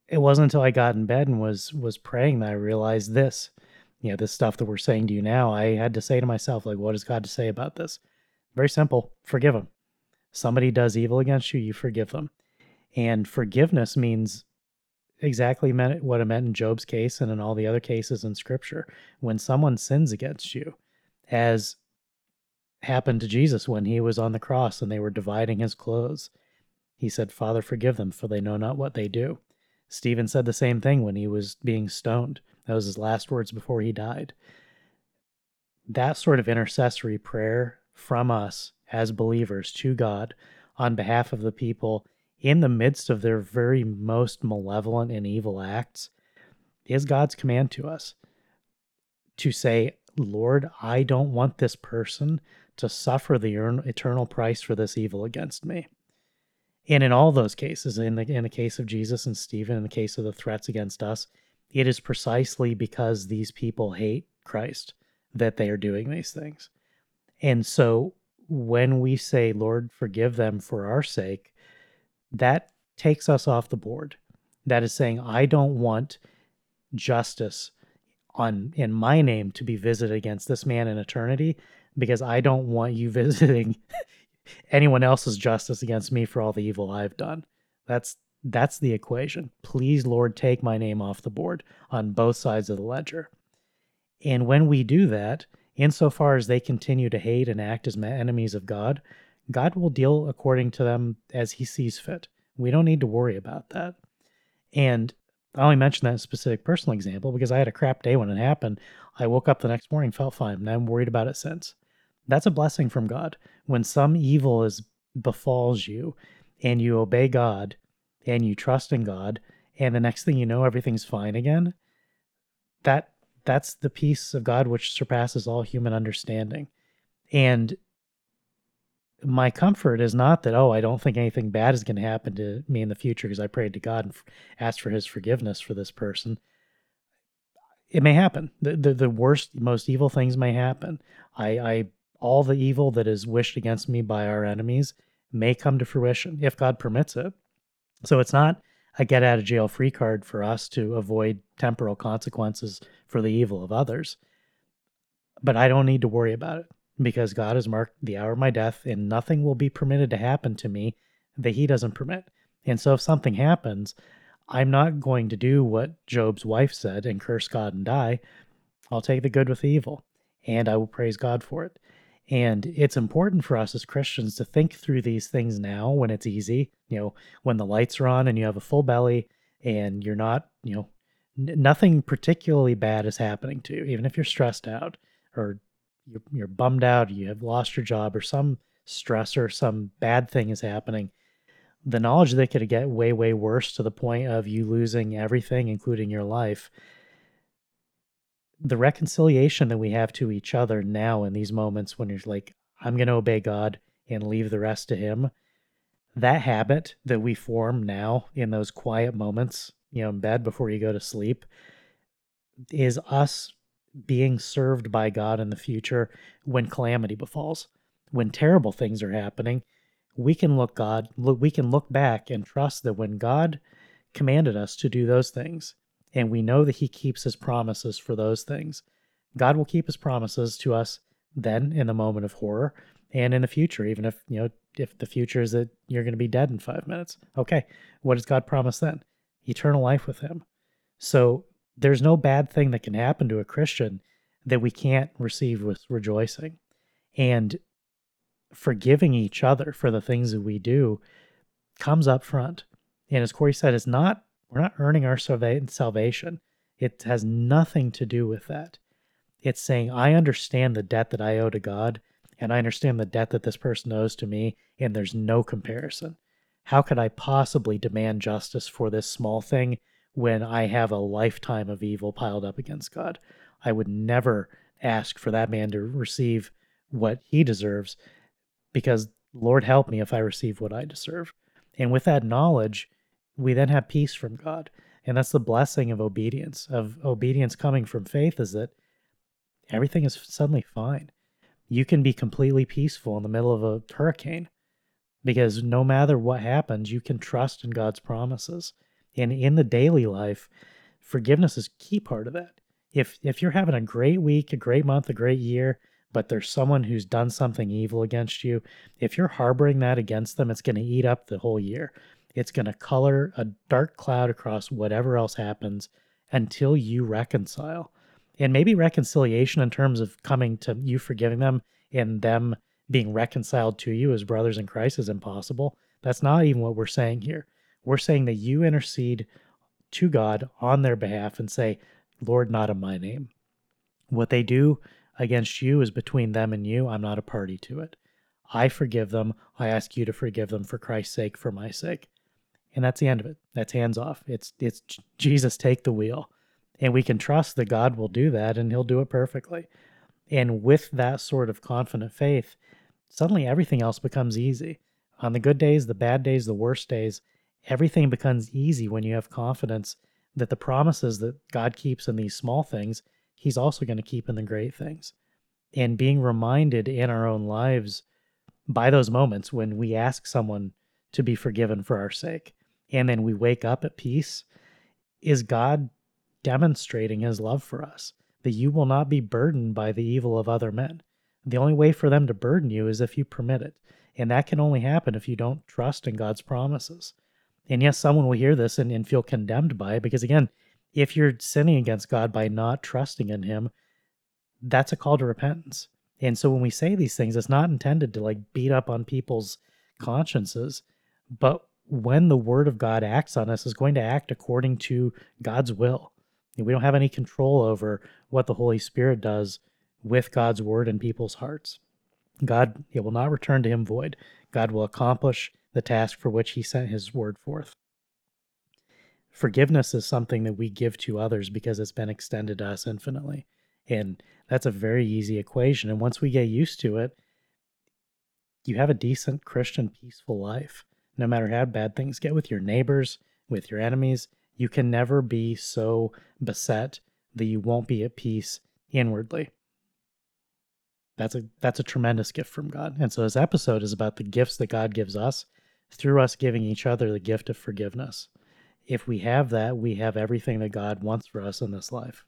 it wasn't until I got in bed and was was praying that I realized this you know, this stuff that we're saying to you now, I had to say to myself, like, what does God to say about this? Very simple forgive them. Somebody does evil against you, you forgive them. And forgiveness means exactly what it meant in Job's case and in all the other cases in scripture. When someone sins against you, as happened to Jesus when he was on the cross and they were dividing his clothes, he said, Father, forgive them, for they know not what they do. Stephen said the same thing when he was being stoned. That was his last words before he died. That sort of intercessory prayer from us as believers to God on behalf of the people in the midst of their very most malevolent and evil acts is God's command to us to say, Lord, I don't want this person to suffer the eternal price for this evil against me. And in all those cases, in the in the case of Jesus and Stephen, in the case of the threats against us, it is precisely because these people hate Christ that they are doing these things. And so when we say, Lord, forgive them for our sake, that takes us off the board. That is saying, I don't want justice on in my name to be visited against this man in eternity because I don't want you visiting anyone else's justice against me for all the evil I've done. That's that's the equation. Please, Lord, take my name off the board on both sides of the ledger. And when we do that, insofar as they continue to hate and act as enemies of God, God will deal according to them as he sees fit. We don't need to worry about that. And I only mention that specific personal example because I had a crap day when it happened. I woke up the next morning, felt fine, and I'm worried about it since. That's a blessing from God. When some evil is befalls you and you obey God and you trust in God, and the next thing you know, everything's fine again. That that's the peace of God which surpasses all human understanding. And my comfort is not that oh i don't think anything bad is going to happen to me in the future because i prayed to god and asked for his forgiveness for this person it may happen the, the, the worst most evil things may happen i i all the evil that is wished against me by our enemies may come to fruition if god permits it so it's not a get out of jail free card for us to avoid temporal consequences for the evil of others but i don't need to worry about it because God has marked the hour of my death, and nothing will be permitted to happen to me that He doesn't permit. And so if something happens, I'm not going to do what Job's wife said and curse God and die. I'll take the good with the evil, and I will praise God for it. And it's important for us as Christians to think through these things now when it's easy, you know, when the lights are on and you have a full belly and you're not, you know, n- nothing particularly bad is happening to you, even if you're stressed out or you're, you're bummed out, you have lost your job, or some stressor, some bad thing is happening, the knowledge that could get way, way worse to the point of you losing everything, including your life. The reconciliation that we have to each other now in these moments when you're like, I'm going to obey God and leave the rest to Him. That habit that we form now in those quiet moments, you know, in bed before you go to sleep, is us being served by God in the future when calamity befalls, when terrible things are happening. We can look God, we can look back and trust that when God commanded us to do those things, and we know that He keeps His promises for those things, God will keep His promises to us then in the moment of horror and in the future, even if you know if the future is that you're going to be dead in five minutes. Okay, what does God promise then? Eternal life with Him. So there's no bad thing that can happen to a Christian that we can't receive with rejoicing. And forgiving each other for the things that we do comes up front. And as Corey said, it's not we're not earning our salvation. It has nothing to do with that. It's saying, I understand the debt that I owe to God, and I understand the debt that this person owes to me, and there's no comparison. How could I possibly demand justice for this small thing when I have a lifetime of evil piled up against God. I would never ask for that man to receive what he deserves because Lord help me if I receive what I deserve. And with that knowledge, we then have peace from God. And that's the blessing of obedience, of obedience coming from faith, is that everything is suddenly fine. You can be completely peaceful in the middle of a hurricane because no matter what happens, you can trust in God's promises. And in the daily life, forgiveness is key part of that. If if you're having a great week, a great month, a great year, but there's someone who's done something evil against you, if you're harboring that against them, it's going to eat up the whole year. It's going to color a dark cloud across whatever else happens until you reconcile. And maybe reconciliation in terms of coming to you forgiving them and them being reconciled to you as brothers in Christ is impossible. That's not even what we're saying here. We're saying that you intercede to God on their behalf and say, Lord, not in my name. What they do against you is between them and you. I'm not a party to it. I forgive them. I ask you to forgive them for Christ's sake, for my sake. And that's the end of it. That's hands off. It's it's Jesus take the wheel. And we can trust that God will do that and he'll do it perfectly. And with that sort of confident faith, suddenly everything else becomes easy. On the good days, the bad days, the worst days, everything becomes easy when you have confidence that the promises that God keeps in these small things, He's also going to keep in the great things. And being reminded in our own lives by those moments when we ask someone to be forgiven for our sake, and then we wake up at peace, is God demonstrating His love for us, that you will not be burdened by the evil of other men. The only way for them to burden you is if you permit it. And that can only happen if you don't trust in God's promises. And yes, someone will hear this and, and feel condemned by it because, again, if you're sinning against God by not trusting in Him, that's a call to repentance. And so when we say these things, it's not intended to like beat up on people's consciences, but when the Word of God acts on us, is going to act according to God's will. We don't have any control over what the Holy Spirit does with God's Word in people's hearts. God, it will not return to Him void. God will accomplish the task for which he sent his word forth. Forgiveness is something that we give to others because it's been extended to us infinitely. And that's a very easy equation. And once we get used to it, you have a decent Christian, peaceful life. No matter how bad things get with your neighbors, with your enemies, you can never be so beset that you won't be at peace inwardly. That's a that's a tremendous gift from God. And so this episode is about the gifts that God gives us through us giving each other the gift of forgiveness. If we have that, we have everything that God wants for us in this life.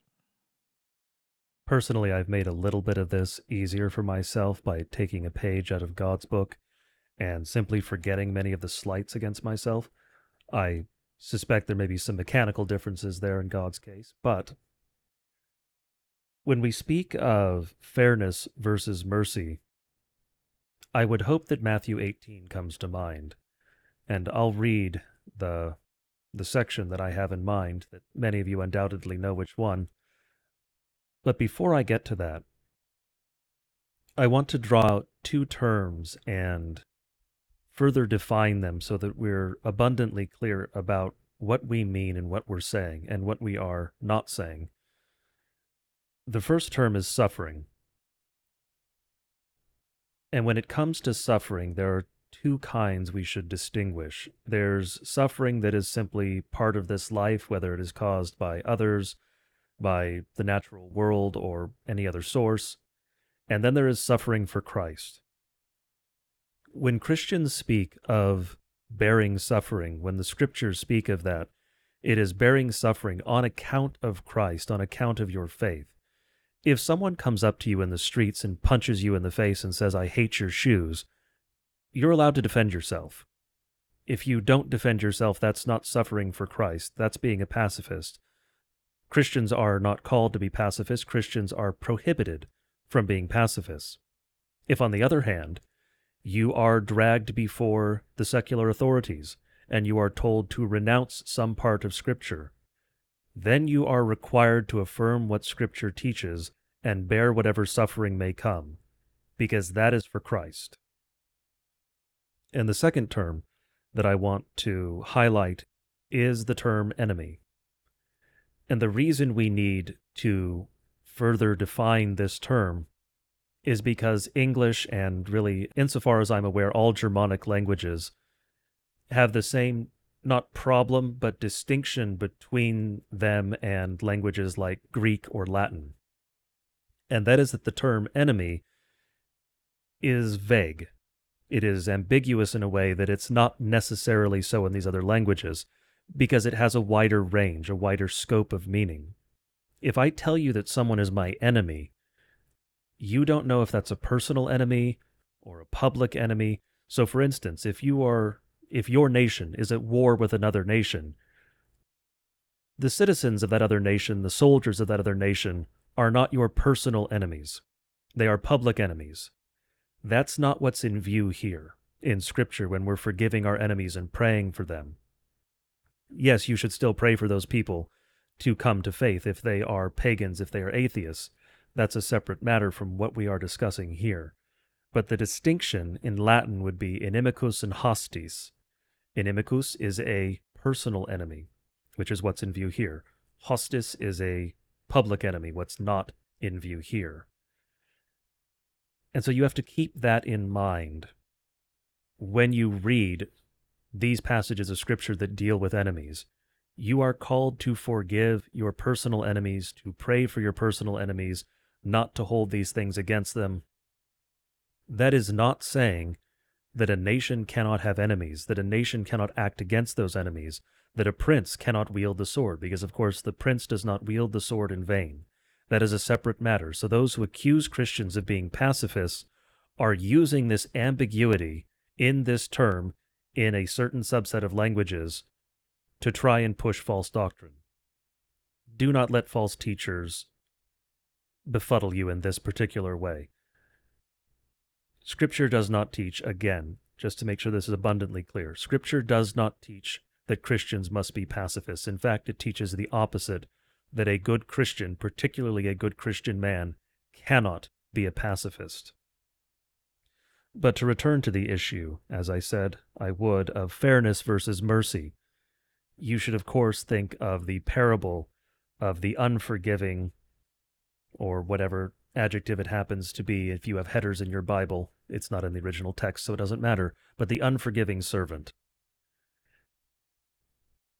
Personally, I've made a little bit of this easier for myself by taking a page out of God's book and simply forgetting many of the slights against myself. I suspect there may be some mechanical differences there in God's case, but when we speak of fairness versus mercy, I would hope that Matthew 18 comes to mind and I'll read the the section that I have in mind that many of you undoubtedly know which one. But before I get to that, I want to draw out two terms and further define them so that we're abundantly clear about what we mean and what we're saying and what we are not saying. The first term is suffering. And when it comes to suffering, there are two kinds we should distinguish. There's suffering that is simply part of this life, whether it is caused by others, by the natural world, or any other source. And then there is suffering for Christ. When Christians speak of bearing suffering, when the scriptures speak of that, it is bearing suffering on account of Christ, on account of your faith. If someone comes up to you in the streets and punches you in the face and says, I hate your shoes, you're allowed to defend yourself. If you don't defend yourself, that's not suffering for Christ. That's being a pacifist. Christians are not called to be pacifists. Christians are prohibited from being pacifists. If, on the other hand, you are dragged before the secular authorities and you are told to renounce some part of Scripture, then you are required to affirm what Scripture teaches and bear whatever suffering may come, because that is for Christ. And the second term that I want to highlight is the term enemy. And the reason we need to further define this term is because English and really, insofar as I'm aware, all Germanic languages have the same, not problem, but distinction between them and languages like Greek or Latin. And that is that the term enemy is vague it is ambiguous in a way that it's not necessarily so in these other languages because it has a wider range, a wider scope of meaning. If I tell you that someone is my enemy, you don't know if that's a personal enemy or a public enemy. So for instance, if you are if your nation is at war with another nation, the citizens of that other nation, the soldiers of that other nation, are not your personal enemies. They are public enemies. That's not what's in view here in Scripture when we're forgiving our enemies and praying for them. Yes, you should still pray for those people to come to faith if they are pagans, if they are atheists. That's a separate matter from what we are discussing here. But the distinction in Latin would be inimicus and hostis. Inimicus is a personal enemy, which is what's in view here. Hostis is a public enemy, what's not in view here. And so you have to keep that in mind when you read these passages of Scripture that deal with enemies. You are called to forgive your personal enemies, to pray for your personal enemies, not to hold these things against them. That is not saying that a nation cannot have enemies, that a nation cannot act against those enemies, that a prince cannot wield the sword, because of course the prince does not wield the sword in vain. That is a separate matter. So those who accuse Christians of being pacifists are using this ambiguity in this term in a certain subset of languages to try and push false doctrine. Do not let false teachers befuddle you in this particular way. Scripture does not teach, again, just to make sure this is abundantly clear, Scripture does not teach that Christians must be pacifists. In fact, it teaches the opposite that a good Christian, particularly a good Christian man, cannot be a pacifist. But to return to the issue, as I said I would, of fairness versus mercy, you should, of course, think of the parable of the unforgiving, or whatever adjective it happens to be if you have headers in your Bible. It's not in the original text, so it doesn't matter, but the unforgiving servant.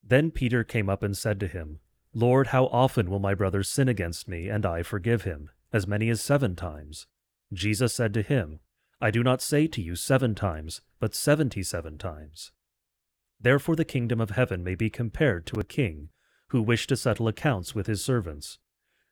Then Peter came up and said to him, Lord, how often will my brother sin against me, and I forgive him? As many as seven times. Jesus said to him, I do not say to you seven times, but seventy seven times. Therefore the kingdom of heaven may be compared to a king, who wished to settle accounts with his servants.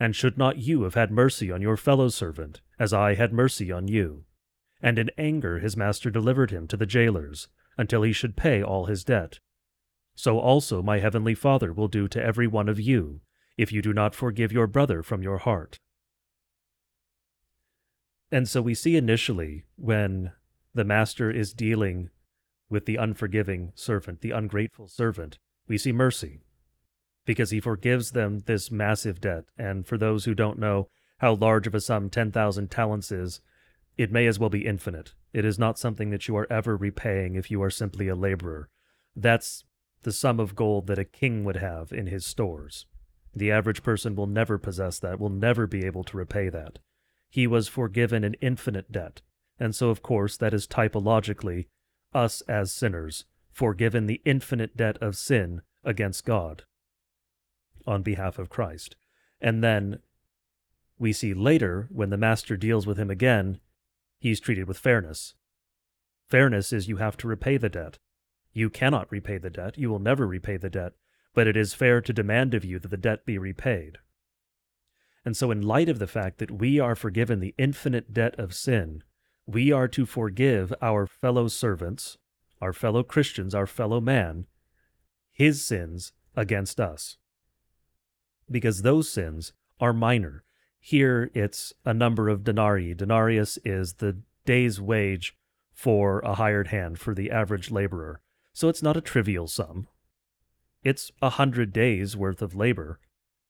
And should not you have had mercy on your fellow servant, as I had mercy on you? And in anger his master delivered him to the jailers, until he should pay all his debt. So also my heavenly Father will do to every one of you, if you do not forgive your brother from your heart. And so we see initially when the master is dealing with the unforgiving servant, the ungrateful servant, we see mercy because he forgives them this massive debt. And for those who don't know how large of a sum 10,000 talents is, it may as well be infinite. It is not something that you are ever repaying if you are simply a laborer. That's the sum of gold that a king would have in his stores. The average person will never possess that, will never be able to repay that he was forgiven an infinite debt. And so, of course, that is typologically us as sinners, forgiven the infinite debt of sin against God on behalf of Christ. And then we see later, when the master deals with him again, he's treated with fairness. Fairness is you have to repay the debt. You cannot repay the debt, you will never repay the debt, but it is fair to demand of you that the debt be repaid. And so, in light of the fact that we are forgiven the infinite debt of sin, we are to forgive our fellow servants, our fellow Christians, our fellow man, his sins against us. Because those sins are minor. Here it's a number of denarii. Denarius is the day's wage for a hired hand, for the average laborer. So it's not a trivial sum. It's a hundred days worth of labor,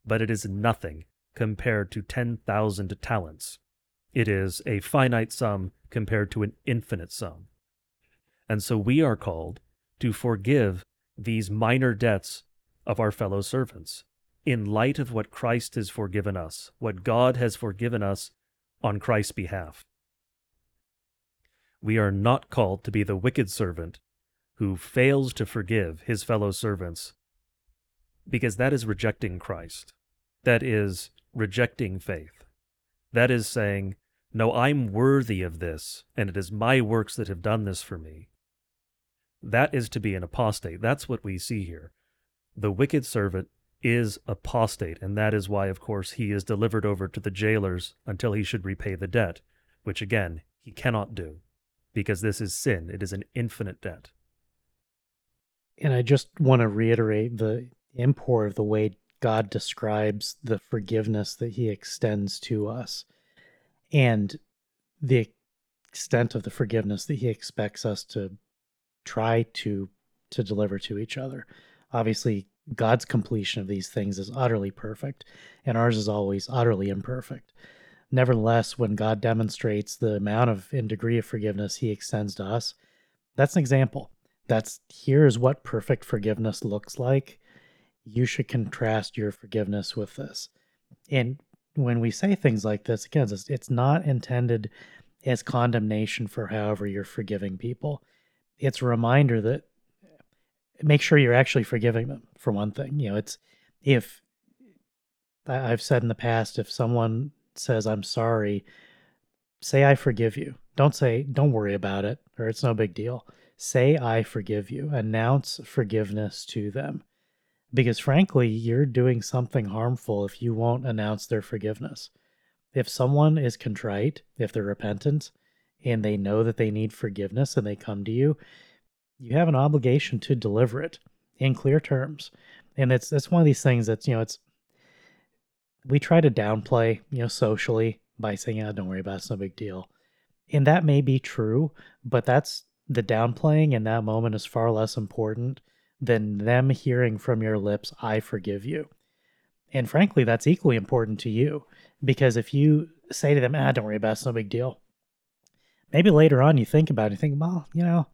but it is nothing compared to 10,000 talents. It is a finite sum compared to an infinite sum. And so we are called to forgive these minor debts of our fellow servants in light of what Christ has forgiven us, what God has forgiven us on Christ's behalf. We are not called to be the wicked servant who fails to forgive his fellow servants, because that is rejecting Christ. That is rejecting faith. That is saying, No, I'm worthy of this, and it is my works that have done this for me. That is to be an apostate. That's what we see here. The wicked servant is apostate, and that is why, of course, he is delivered over to the jailers until he should repay the debt, which again, he cannot do, because this is sin. It is an infinite debt. And I just want to reiterate the import of the way God describes the forgiveness that he extends to us and the extent of the forgiveness that he expects us to try to to deliver to each other. Obviously, God's completion of these things is utterly perfect, and ours is always utterly imperfect. Nevertheless, when God demonstrates the amount of and degree of forgiveness he extends to us, that's an example. That's here's what perfect forgiveness looks like. You should contrast your forgiveness with this. And when we say things like this, again, it's, it's not intended as condemnation for however you're forgiving people it's a reminder that make sure you're actually forgiving them for one thing you know it's if i've said in the past if someone says i'm sorry say i forgive you. Don't say don't worry about it or it's no big deal. Say i forgive you. Announce forgiveness to them. Because frankly you're doing something harmful if you won't announce their forgiveness. If someone is contrite if they're repentant and they know that they need forgiveness and they come to you, you have an obligation to deliver it in clear terms. And it's it's one of these things that's, you know, it's we try to downplay, you know, socially by saying, "Ah, don't worry about it, it's no big deal." And that may be true, but that's the downplaying in that moment is far less important than them hearing from your lips, "I forgive you." And frankly, that's equally important to you because if you say to them, "Ah, don't worry about it, it's no big deal," maybe later on you think about it, you think, well, you know,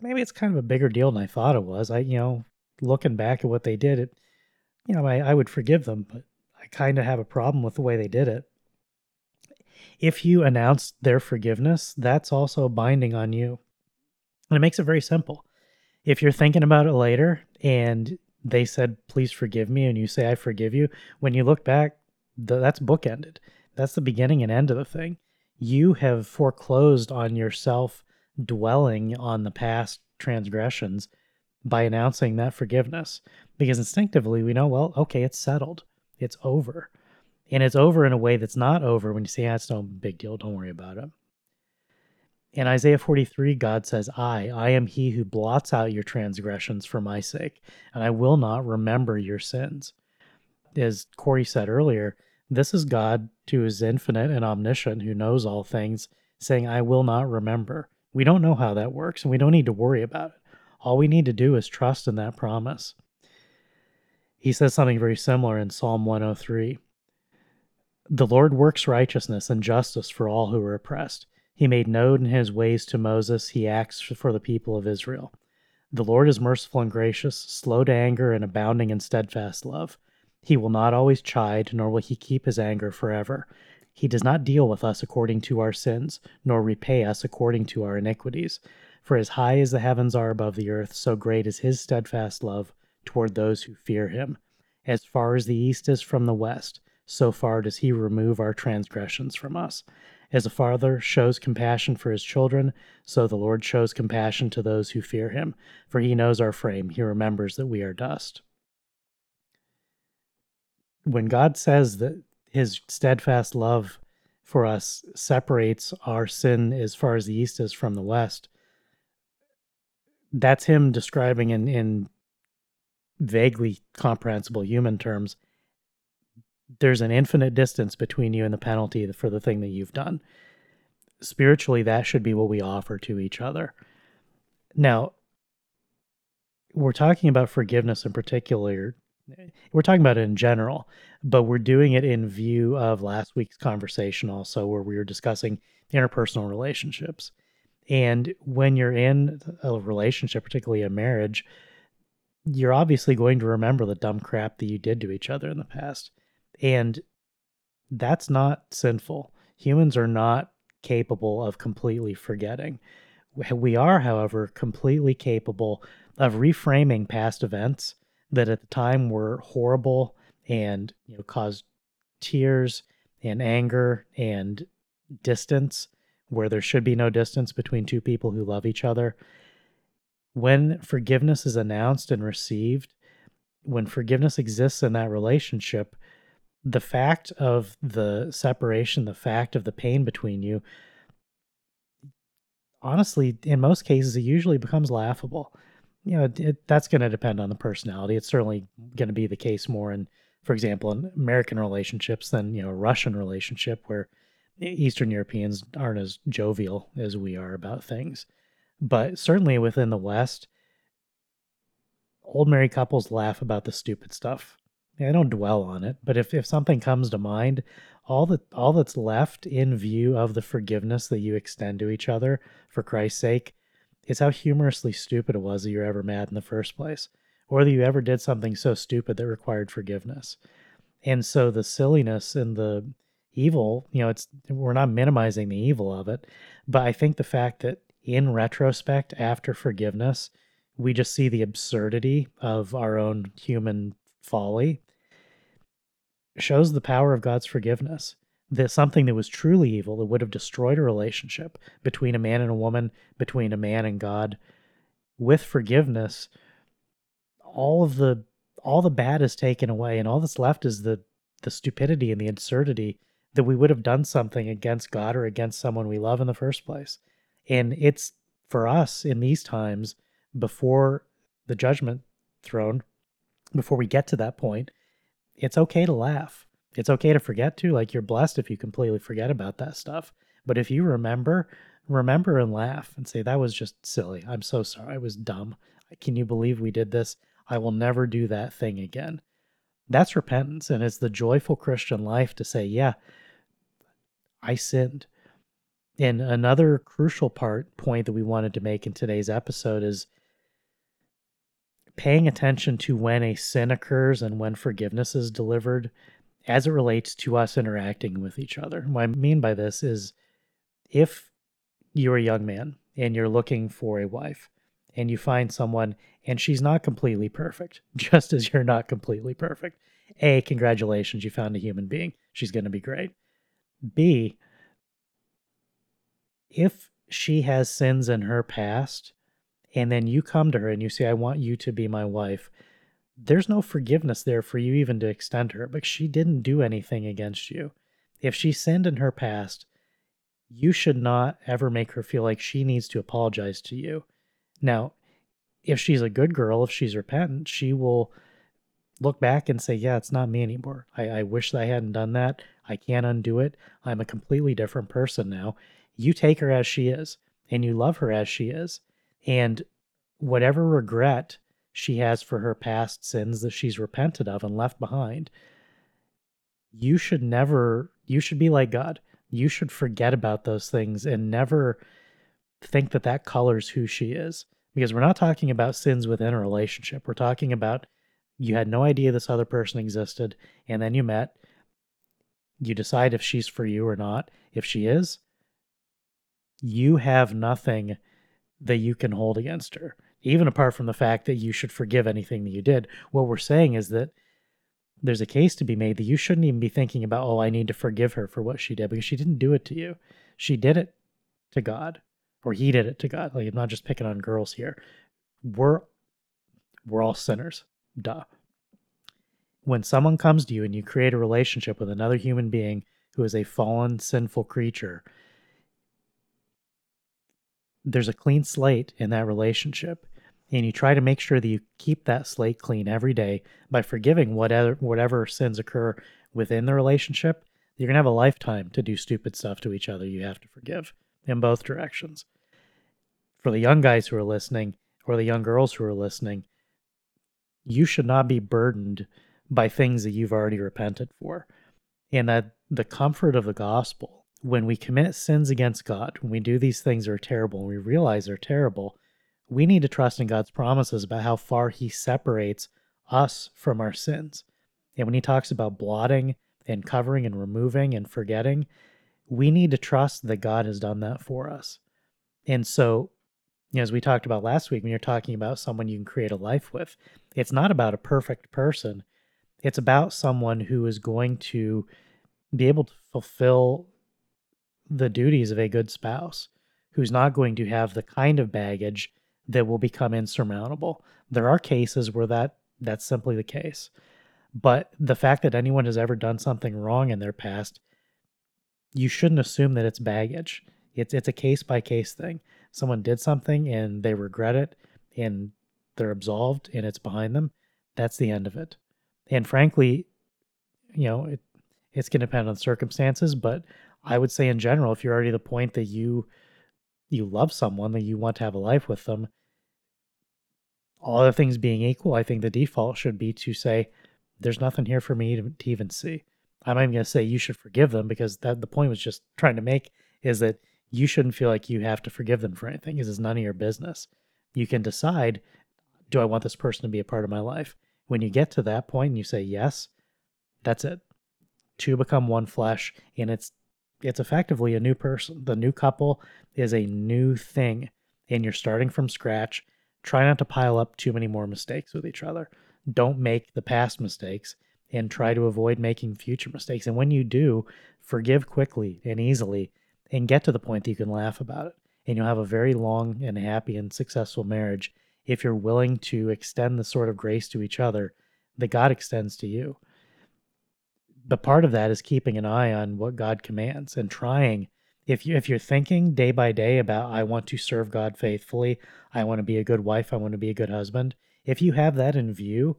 maybe it's kind of a bigger deal than I thought it was. I, you know, looking back at what they did, it, you know, I, I would forgive them, but I kind of have a problem with the way they did it. If you announce their forgiveness, that's also binding on you. And it makes it very simple. If you're thinking about it later and they said, please forgive me, and you say, I forgive you, when you look back, that's bookended. That's the beginning and end of the thing you have foreclosed on yourself dwelling on the past transgressions by announcing that forgiveness. Because instinctively we know well okay it's settled. It's over. And it's over in a way that's not over when you say ah, no big deal. Don't worry about it. In isaiah 43 god says i i am he who blots out your transgressions for my sake and i will not remember your sins. As corey said earlier this is God, who is infinite and omniscient, who knows all things, saying, I will not remember. We don't know how that works, and we don't need to worry about it. All we need to do is trust in that promise. He says something very similar in Psalm 103. The Lord works righteousness and justice for all who are oppressed. He made known his ways to Moses. He acts for the people of Israel. The Lord is merciful and gracious, slow to anger, and abounding in steadfast love. He will not always chide, nor will he keep his anger forever. He does not deal with us according to our sins, nor repay us according to our iniquities. For as high as the heavens are above the earth, so great is his steadfast love toward those who fear him. As far as the east is from the west, so far does he remove our transgressions from us. As a father shows compassion for his children, so the Lord shows compassion to those who fear him. For he knows our frame, he remembers that we are dust when God says that his steadfast love for us separates our sin as far as the east is from the west, that's him describing in, in vaguely comprehensible human terms there's an infinite distance between you and the penalty for the thing that you've done. Spiritually, that should be what we offer to each other. Now, we're talking about forgiveness in particular. We're talking about it in general, but we're doing it in view of last week's conversation also, where we were discussing interpersonal relationships. And when you're in a relationship, particularly a marriage, you're obviously going to remember the dumb crap that you did to each other in the past. And that's not sinful. Humans are not capable of completely forgetting. We are, however, completely capable of reframing past events that at the time were horrible and you know caused tears and anger and distance where there should be no distance between two people who love each other. When forgiveness is announced and received, when forgiveness exists in that relationship, the fact of the separation, the fact of the pain between you, honestly, in most cases, it usually becomes laughable. You know, it, it, that's going to depend on the personality. It's certainly going to be the case more in, for example, in American relationships than, you know, a Russian relationship where Eastern Europeans aren't as jovial as we are about things. But certainly within the West, old married couples laugh about the stupid stuff. I don't dwell on it, but if, if something comes to mind, all that all that's left in view of the forgiveness that you extend to each other for Christ's sake is how humorously stupid it was that you were ever mad in the first place, or that you ever did something so stupid that required forgiveness. And so the silliness and the evil, you know, it's we're not minimizing the evil of it, but I think the fact that in retrospect after forgiveness, we just see the absurdity of our own human folly shows the power of God's forgiveness. That something that was truly evil that would have destroyed a relationship between a man and a woman, between a man and God, with forgiveness, all of the all the bad is taken away and all that's left is the the stupidity and the absurdity that we would have done something against God or against someone we love in the first place. And it's for us in these times before the judgment throne, before we get to that point, it's okay to laugh. It's okay to forget to. Like you're blessed if you completely forget about that stuff. But if you remember, remember and laugh and say, that was just silly. I'm so sorry. I was dumb. Can you believe we did this? I will never do that thing again. That's repentance. And it's the joyful Christian life to say, yeah, I sinned. And another crucial part point that we wanted to make in today's episode is paying attention to when a sin occurs and when forgiveness is delivered as it relates to us interacting with each other. What I mean by this is if you're a young man and you're looking for a wife and you find someone and she's not completely perfect, just as you're not completely perfect. A, congratulations, you found a human being. She's going to be great. B, if she has sins in her past, and then you come to her and you say, I want you to be my wife, there's no forgiveness there for you even to extend her because she didn't do anything against you. If she sinned in her past, you should not ever make her feel like she needs to apologize to you. Now, if she's a good girl, if she's repentant, she will look back and say, Yeah, it's not me anymore. I, I wish I hadn't done that. I can't undo it. I'm a completely different person now. You take her as she is and you love her as she is. And whatever regret she has for her past sins that she's repented of and left behind, you should never, you should be like God. You should forget about those things and never think that that colors who she is. Because we're not talking about sins within a relationship. We're talking about you had no idea this other person existed, and then you met, you decide if she's for you or not. If she is, you have nothing that you can hold against her, even apart from the fact that you should forgive anything that you did. What we're saying is that there's a case to be made that you shouldn't even be thinking about, oh, I need to forgive her for what she did because she didn't do it to you. She did it to God, or he did it to God. Like I'm not just picking on girls here. We're we're all sinners. Duh when someone comes to you and you create a relationship with another human being who is a fallen, sinful creature, there's a clean slate in that relationship. And you try to make sure that you keep that slate clean every day by forgiving whatever whatever sins occur within the relationship, you're to have a lifetime to do stupid stuff to each other you have to forgive in both directions. For the young guys who are listening or the young girls who are listening, you should not be burdened by things that you've already repented for. And that the comfort of the gospel, when we commit sins against God, when we do these things that are terrible and we realize they're terrible, we need to trust in God's promises about how far He separates us from our sins. And when He talks about blotting and covering and removing and forgetting, we need to trust that God has done that for us. And so, as we talked about last week, when you're talking about someone you can create a life with, it's not about a perfect person. It's about someone who is going to be able to fulfill the duties of a good spouse, who's not going to have the kind of baggage that will become insurmountable. There are cases where that that's simply the case. But the fact that anyone has ever done something wrong in their past, you shouldn't assume that it's baggage. It's it's a case by case thing. Someone did something and they regret it and they're absolved and it's behind them. That's the end of it. And frankly, you know, it, it's going to depend on circumstances, but I would say in general, if you're already the point that you you love someone that you want to have a life with them, all other things being equal, I think the default should be to say, there's nothing here for me to, to even see. I'm not even going to say you should forgive them because that the point was just trying to make is that you shouldn't feel like you have to forgive them for anything. This is none of your business. You can decide, do I want this person to be a part of my life? When you get to that point and you say yes, that's it. Two become one flesh, and it's it's effectively a new person. The new couple is a new thing, and you're starting from scratch. Try not to pile up too many more mistakes with each other. Don't make the past mistakes and try to avoid making future mistakes. And when you do, forgive quickly and easily and get to the point that you can laugh about it. And you'll have a very long and happy and successful marriage if you're willing to extend the sort of grace to each other that God extends to you but part of that is keeping an eye on what God commands and trying if you if you're thinking day by day about I want to serve God faithfully, I want to be a good wife, I want to be a good husband, if you have that in view,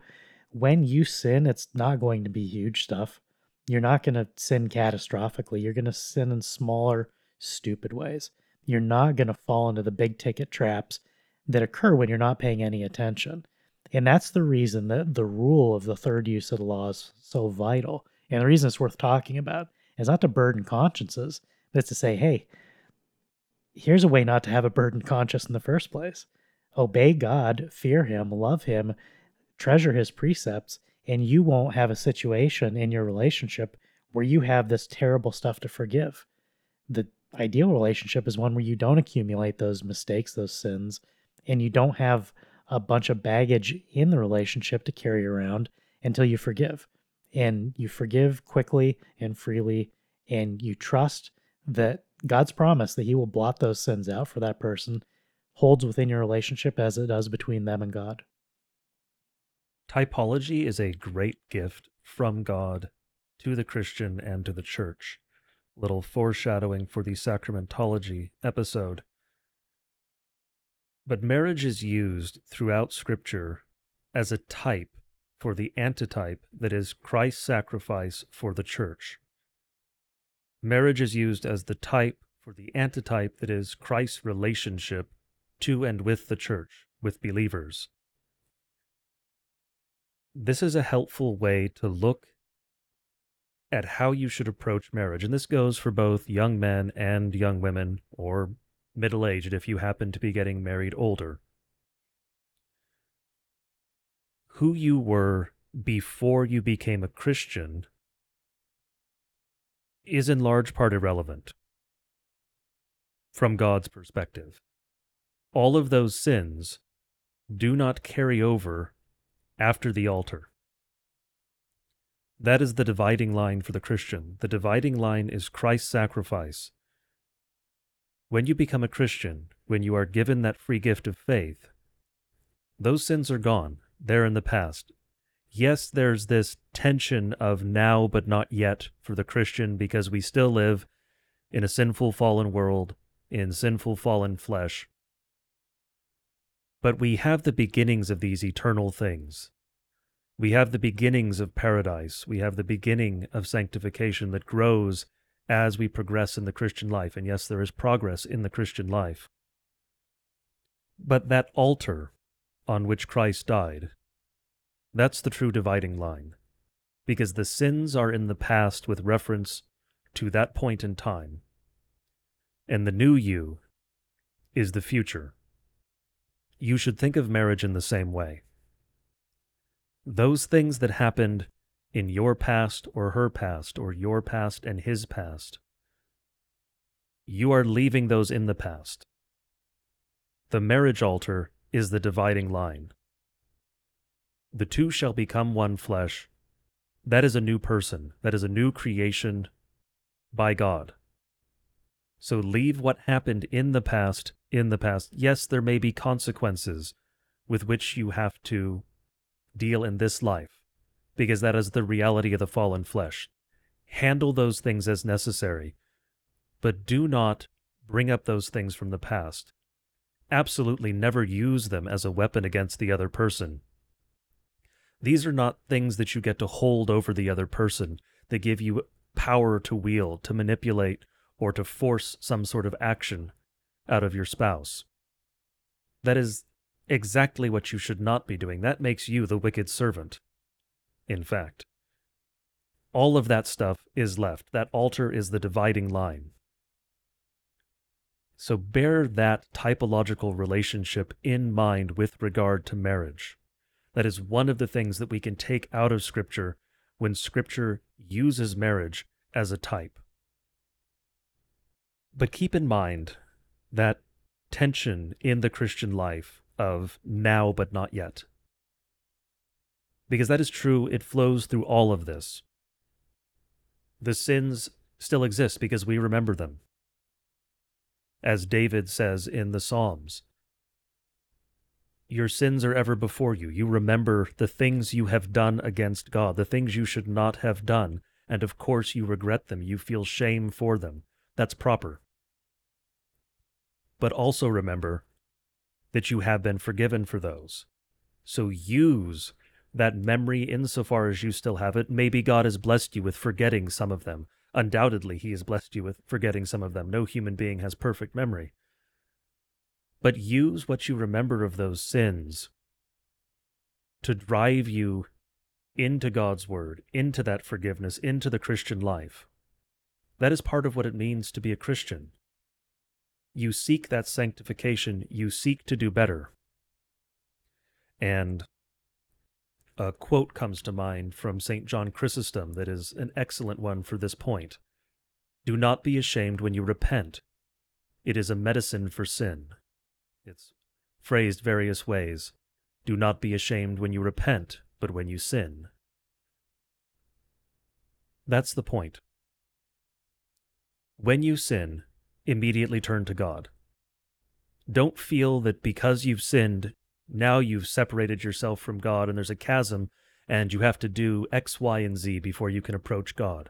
when you sin, it's not going to be huge stuff. You're not going to sin catastrophically. You're going to sin in smaller, stupid ways. You're not going to fall into the big ticket traps that occur when you're not paying any attention. And that's the reason that the rule of the third use of the law is so vital and the reason it's worth talking about is not to burden consciences, but it's to say, hey, here's a way not to have a burdened conscience in the first place. Obey God, fear Him, love Him, treasure His precepts, and you won't have a situation in your relationship where you have this terrible stuff to forgive. The ideal relationship is one where you don't accumulate those mistakes, those sins, and you don't have a bunch of baggage in the relationship to carry around until you forgive and you forgive quickly and freely and you trust that God's promise that he will blot those sins out for that person holds within your relationship as it does between them and God. Typology is a great gift from God to the Christian and to the church. Little foreshadowing for the sacramentology episode. But marriage is used throughout Scripture as a type for the antitype that is Christ's sacrifice for the church. Marriage is used as the type for the antitype that is Christ's relationship to and with the church, with believers. This is a helpful way to look at how you should approach marriage. And this goes for both young men and young women, or middle aged if you happen to be getting married older. Who you were before you became a Christian is in large part irrelevant from God's perspective. All of those sins do not carry over after the altar. That is the dividing line for the Christian. The dividing line is Christ's sacrifice. When you become a Christian, when you are given that free gift of faith, those sins are gone there in the past. Yes, there's this tension of now but not yet for the Christian because we still live in a sinful fallen world, in sinful fallen flesh. But we have the beginnings of these eternal things. We have the beginnings of paradise. We have the beginning of sanctification that grows as we progress in the Christian life. And yes, there is progress in the Christian life. But that altar on which Christ died, that's the true dividing line. Because the sins are in the past with reference to that point in time. And the new you is the future. You should think of marriage in the same way. Those things that happened in your past or her past or your past and his past, you are leaving those in the past. The marriage altar is the dividing line. The two shall become one flesh. That is a new person. That is a new creation by God. So leave what happened in the past in the past. Yes, there may be consequences with which you have to deal in this life, because that is the reality of the fallen flesh. Handle those things as necessary, but do not bring up those things from the past. Absolutely never use them as a weapon against the other person. These are not things that you get to hold over the other person that give you power to wield, to manipulate, or to force some sort of action out of your spouse. That is exactly what you should not be doing. That makes you the wicked servant, in fact. All of that stuff is left. That altar is the dividing line. So bear that typological relationship in mind with regard to marriage. That is one of the things that we can take out of Scripture when Scripture uses marriage as a type. But keep in mind that tension in the Christian life of now but not yet. Because that is true, it flows through all of this. The sins still exist because we remember them. As David says in the Psalms, your sins are ever before you. You remember the things you have done against God, the things you should not have done, and of course you regret them. You feel shame for them. That's proper. But also remember that you have been forgiven for those. So use that memory insofar as you still have it. Maybe God has blessed you with forgetting some of them. Undoubtedly, He has blessed you with forgetting some of them. No human being has perfect memory. But use what you remember of those sins to drive you into God's Word, into that forgiveness, into the Christian life. That is part of what it means to be a Christian you seek that sanctification, you seek to do better. And a quote comes to mind from St. John Chrysostom that is an excellent one for this point. Do not be ashamed when you repent. It is a medicine for sin. It's phrased various ways. Do not be ashamed when you repent, but when you sin. That's the point. When you sin, immediately turn to God. Don't feel that because you've sinned, now you've separated yourself from God and there's a chasm and you have to do X, Y, and Z before you can approach God.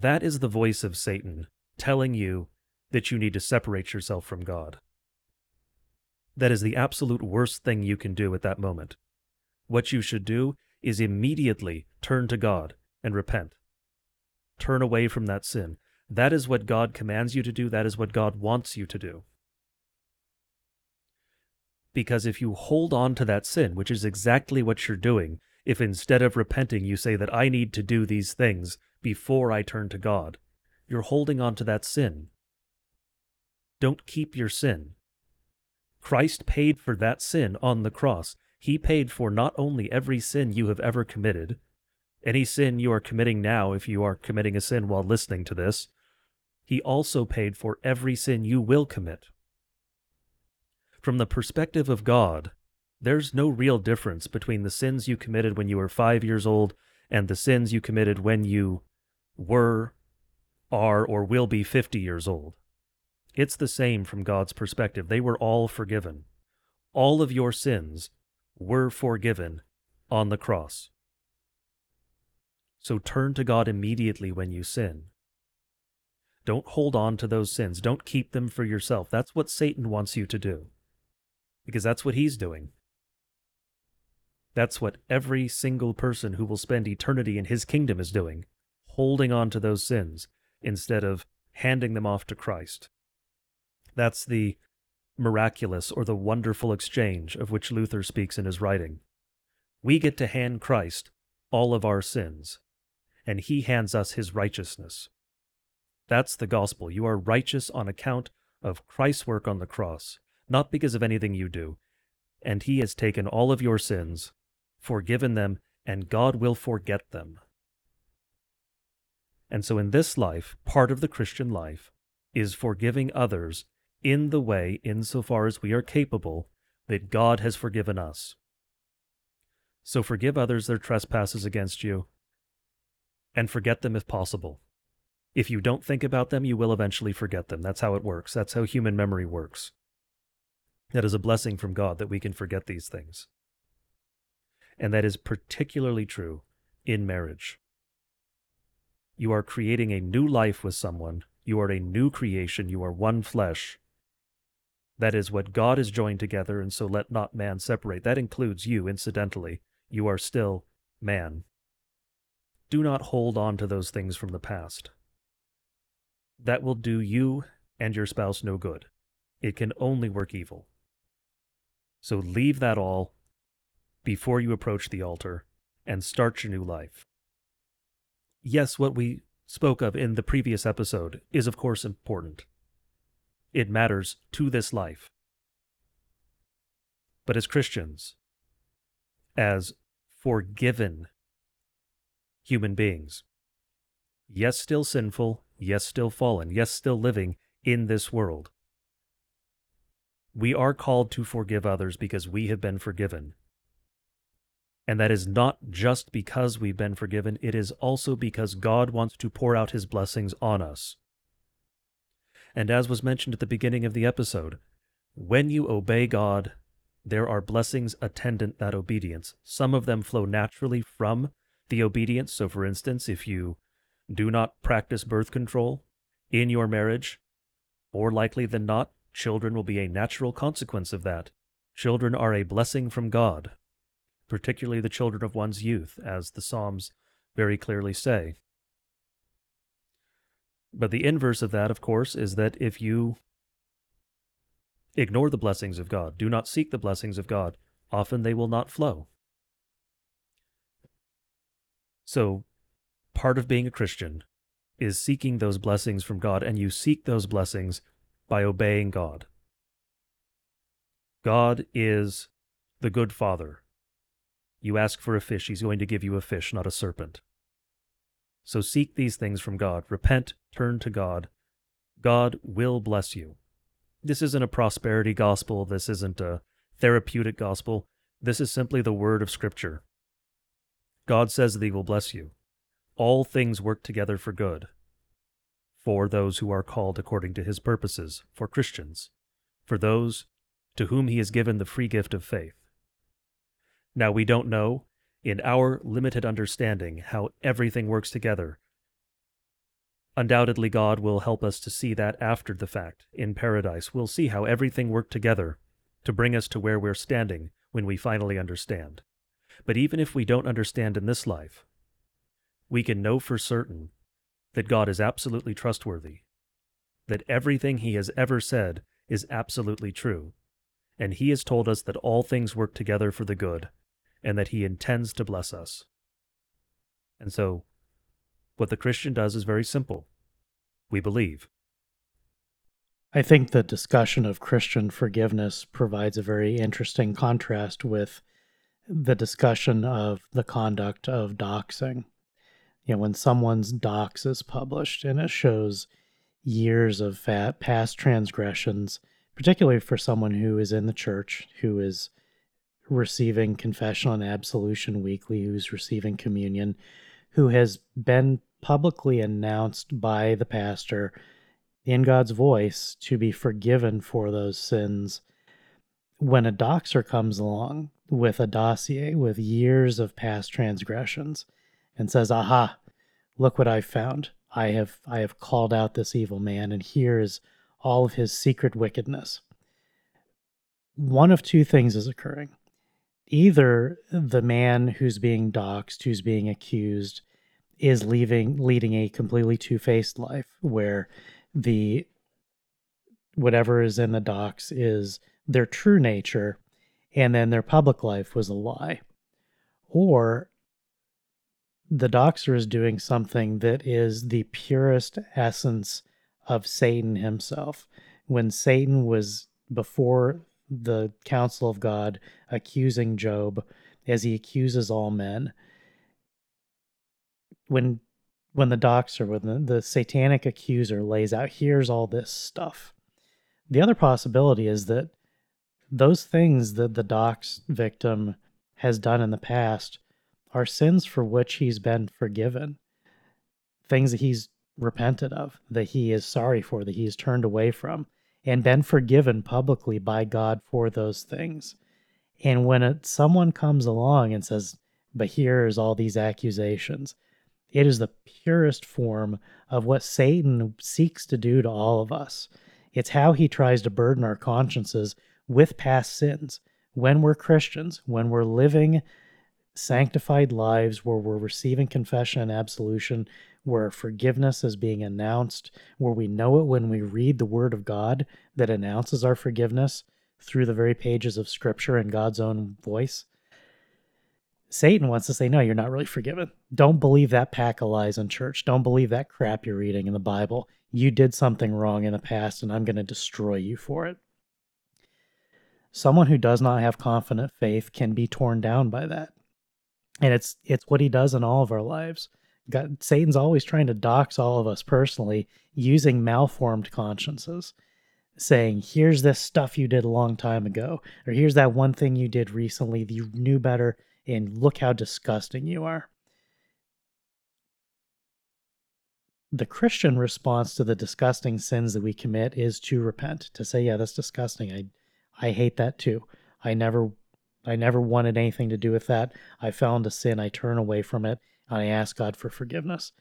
That is the voice of Satan telling you that you need to separate yourself from God. That is the absolute worst thing you can do at that moment. What you should do is immediately turn to God and repent. Turn away from that sin. That is what God commands you to do. That is what God wants you to do. Because if you hold on to that sin, which is exactly what you're doing, if instead of repenting you say that I need to do these things before I turn to God, you're holding on to that sin. Don't keep your sin. Christ paid for that sin on the cross. He paid for not only every sin you have ever committed, any sin you are committing now, if you are committing a sin while listening to this, he also paid for every sin you will commit. From the perspective of God, there's no real difference between the sins you committed when you were five years old and the sins you committed when you were, are, or will be 50 years old. It's the same from God's perspective. They were all forgiven. All of your sins were forgiven on the cross. So turn to God immediately when you sin. Don't hold on to those sins. Don't keep them for yourself. That's what Satan wants you to do. Because that's what he's doing. That's what every single person who will spend eternity in his kingdom is doing, holding on to those sins instead of handing them off to Christ. That's the miraculous or the wonderful exchange of which Luther speaks in his writing. We get to hand Christ all of our sins, and he hands us his righteousness. That's the gospel. You are righteous on account of Christ's work on the cross, not because of anything you do. And he has taken all of your sins, forgiven them, and God will forget them. And so in this life, part of the Christian life is forgiving others in the way, insofar as we are capable, that God has forgiven us. So forgive others their trespasses against you, and forget them if possible. If you don't think about them, you will eventually forget them. That's how it works. That's how human memory works. That is a blessing from God that we can forget these things. And that is particularly true in marriage. You are creating a new life with someone. You are a new creation. You are one flesh. That is what God has joined together, and so let not man separate. That includes you, incidentally. You are still man. Do not hold on to those things from the past. That will do you and your spouse no good. It can only work evil. So leave that all before you approach the altar and start your new life. Yes, what we spoke of in the previous episode is, of course, important. It matters to this life. But as Christians, as forgiven human beings, yes, still sinful, yes, still fallen, yes, still living in this world, we are called to forgive others because we have been forgiven. And that is not just because we've been forgiven, it is also because God wants to pour out his blessings on us. And as was mentioned at the beginning of the episode, when you obey God, there are blessings attendant that obedience. Some of them flow naturally from the obedience. So, for instance, if you do not practice birth control in your marriage, more likely than not, children will be a natural consequence of that. Children are a blessing from God, particularly the children of one's youth, as the Psalms very clearly say. But the inverse of that, of course, is that if you ignore the blessings of God, do not seek the blessings of God, often they will not flow. So, part of being a Christian is seeking those blessings from God, and you seek those blessings by obeying God. God is the good Father. You ask for a fish, He's going to give you a fish, not a serpent. So seek these things from God. Repent, turn to God. God will bless you. This isn't a prosperity gospel. This isn't a therapeutic gospel. This is simply the word of Scripture. God says that He will bless you. All things work together for good for those who are called according to His purposes, for Christians, for those to whom He has given the free gift of faith. Now, we don't know in our limited understanding how everything works together. Undoubtedly, God will help us to see that after the fact. In paradise, we'll see how everything worked together to bring us to where we're standing when we finally understand. But even if we don't understand in this life, we can know for certain that God is absolutely trustworthy, that everything He has ever said is absolutely true, and He has told us that all things work together for the good and that he intends to bless us. And so, what the Christian does is very simple we believe. I think the discussion of Christian forgiveness provides a very interesting contrast with the discussion of the conduct of doxing. You know, when someone's dox is published and it shows years of fat past transgressions, particularly for someone who is in the church, who is receiving confessional and absolution weekly, who's receiving communion, who has been publicly announced by the pastor in God's voice to be forgiven for those sins. When a doxer comes along with a dossier with years of past transgressions and says, Aha, look what I've found. I have I have called out this evil man, and here is all of his secret wickedness one of two things is occurring. Either the man who's being doxxed, who's being accused, is leaving leading a completely two-faced life where the whatever is in the dox is their true nature and then their public life was a lie or the doxer is doing something that is the purest essence of Satan himself. When Satan was before the council of God accusing Job as he accuses all men, when when the doxer, when the, the satanic accuser lays out, here's all this stuff. The other possibility is that those things that the dox victim has done in the past are sins for which he's been forgiven, things that he's repented of, that he is sorry for, that he's turned away from, and been forgiven publicly by God for those things. And when it, someone comes along and says, But here's all these accusations, it is the purest form of what Satan seeks to do to all of us. It's how he tries to burden our consciences with past sins. When we're Christians, when we're living sanctified lives, where we're receiving confession and absolution, where forgiveness is being announced, where we know it when we read the Word of God that announces our forgiveness through the very pages of Scripture in God's own voice. Satan wants to say, no, you're not really forgiven. Don't believe that pack of lies in church. Don't believe that crap you're reading in the Bible. You did something wrong in the past, and I'm going to destroy you for it. Someone who does not have confident faith can be torn down by that. And it's it's what he does in all of our lives. God, Satan's always trying to dox all of us personally using malformed consciences, saying, here's this stuff you did a long time ago, or here's that one thing you did recently that you knew better and look how disgusting you are. The Christian response to the disgusting sins that we commit is to repent, to say, yeah, that's disgusting. I I hate that too. I never I never wanted anything to do with that. I fell into sin, I turn away from it, and I ask God for forgiveness.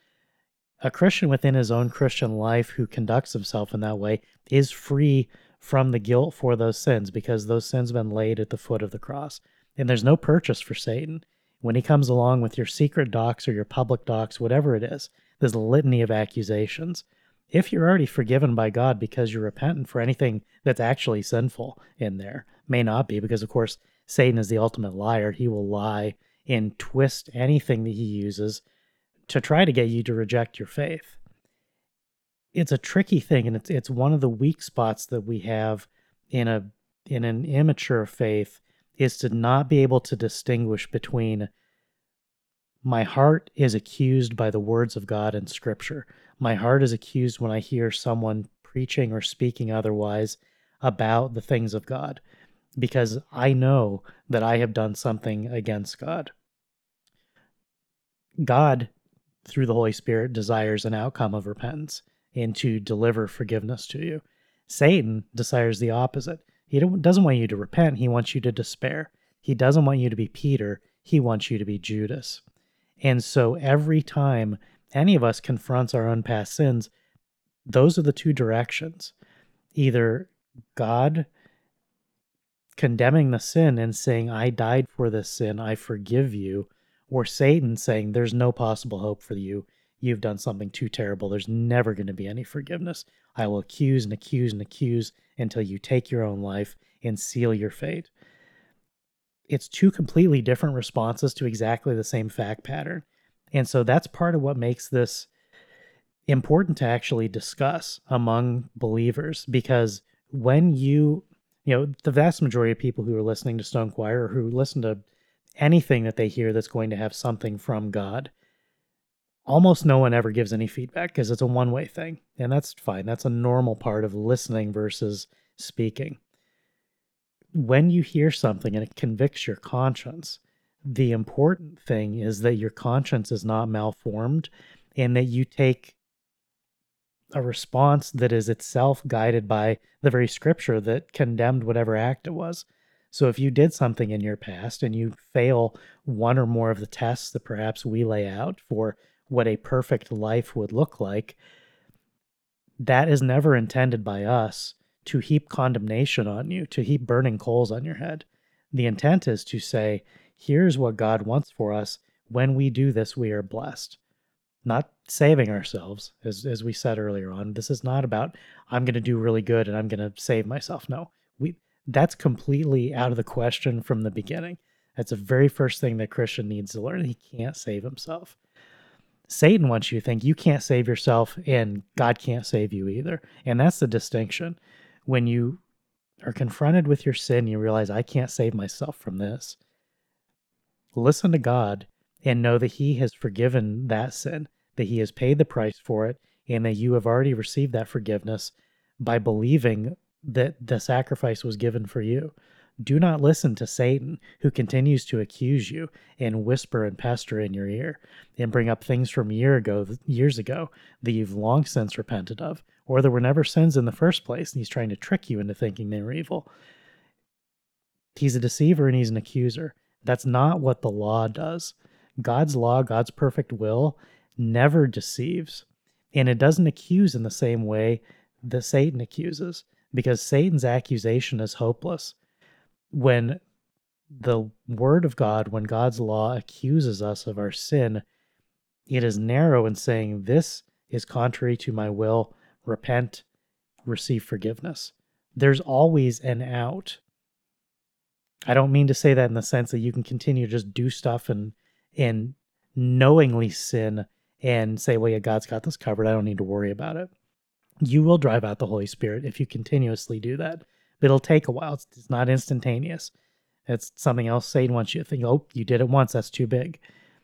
A Christian within his own Christian life who conducts himself in that way is free from the guilt for those sins because those sins have been laid at the foot of the cross. And there's no purchase for Satan. When he comes along with your secret dox or your public dox, whatever it is, there's a litany of accusations. If you're already forgiven by God because you're repentant for anything that's actually sinful in there, may not be, because of course, Satan is the ultimate liar. He will lie and twist anything that he uses to try to get you to reject your faith. It's a tricky thing, and it's it's one of the weak spots that we have in a in an immature faith is to not be able to distinguish between my heart is accused by the words of God in Scripture. My heart is accused when I hear someone preaching or speaking otherwise about the things of God, because I know that I have done something against God. God, through the Holy Spirit, desires an outcome of repentance and to deliver forgiveness to you. Satan desires the opposite. He doesn't want you to repent, he wants you to despair. He doesn't want you to be Peter, he wants you to be Judas. And so every time any of us confronts our own past sins, those are the two directions. Either God condemning the sin and saying, I died for this sin, I forgive you, or Satan saying, There's no possible hope for you. You've done something too terrible. There's never going to be any forgiveness. I will accuse and accuse and accuse until you take your own life and seal your fate. It's two completely different responses to exactly the same fact pattern. And so that's part of what makes this important to actually discuss among believers because when you, you know, the vast majority of people who are listening to Stone Choir or who listen to anything that they hear that's going to have something from God, almost no one ever gives any feedback because it's a one way thing. And that's fine. That's a normal part of listening versus speaking. When you hear something and it convicts your conscience, the important thing is that your conscience is not malformed and that you take a response that is itself guided by the very scripture that condemned whatever act it was. So if you did something in your past and you fail one or more of the tests that perhaps we lay out for what a perfect life would look like, that is never intended by us to heap condemnation on you, to heap burning coals on your head. The intent is to say, here's what God wants for us. When we do this, we are blessed. Not saving ourselves, as, as we said earlier on. This is not about, I'm going to do really good and I'm going to save myself. No, we, that's completely out of the question from the beginning. That's the very first thing that Christian needs to learn. He can't save himself. Satan wants you to think you can't save yourself and God can't save you either. And that's the distinction. When you are confronted with your sin, you realize, I can't save myself from this. Listen to God and know that He has forgiven that sin, that He has paid the price for it, and that you have already received that forgiveness by believing that the sacrifice was given for you. Do not listen to Satan, who continues to accuse you and whisper and pester in your ear, and bring up things from year ago, years ago that you've long since repented of, or there were never sins in the first place, and he's trying to trick you into thinking they were evil. He's a deceiver and he's an accuser. That's not what the law does. God's law, God's perfect will, never deceives, and it doesn't accuse in the same way that Satan accuses, because Satan's accusation is hopeless when the word of God, when God's law accuses us of our sin, it is narrow in saying, This is contrary to my will. Repent, receive forgiveness. There's always an out. I don't mean to say that in the sense that you can continue to just do stuff and and knowingly sin and say, well, yeah, God's got this covered. I don't need to worry about it. You will drive out the Holy Spirit if you continuously do that but it'll take a while. It's, not instantaneous. It's something else Satan wants you to think, oh, you did it once, that's too big.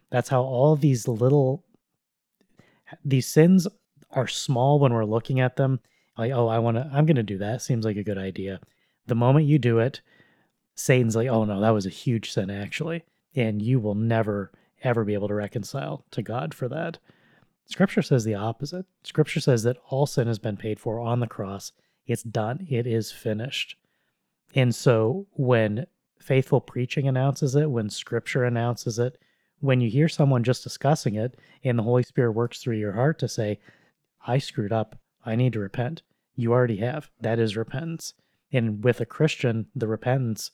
That's how all these little these sins are small when we're looking at them. Like, oh, I want to, I'm going to do that. Seems like a good idea. The moment you do it, Satan's like, oh no, that was a huge sin actually. And you will never, ever be able to reconcile to God for that. Scripture says the opposite. Scripture says that all sin has been paid for on the cross it's done. It is finished. And so when faithful preaching announces it, when scripture announces it, when you hear someone just discussing it and the Holy Spirit works through your heart to say, I screwed up. I need to repent. You already have. That is repentance. And with a Christian, the repentance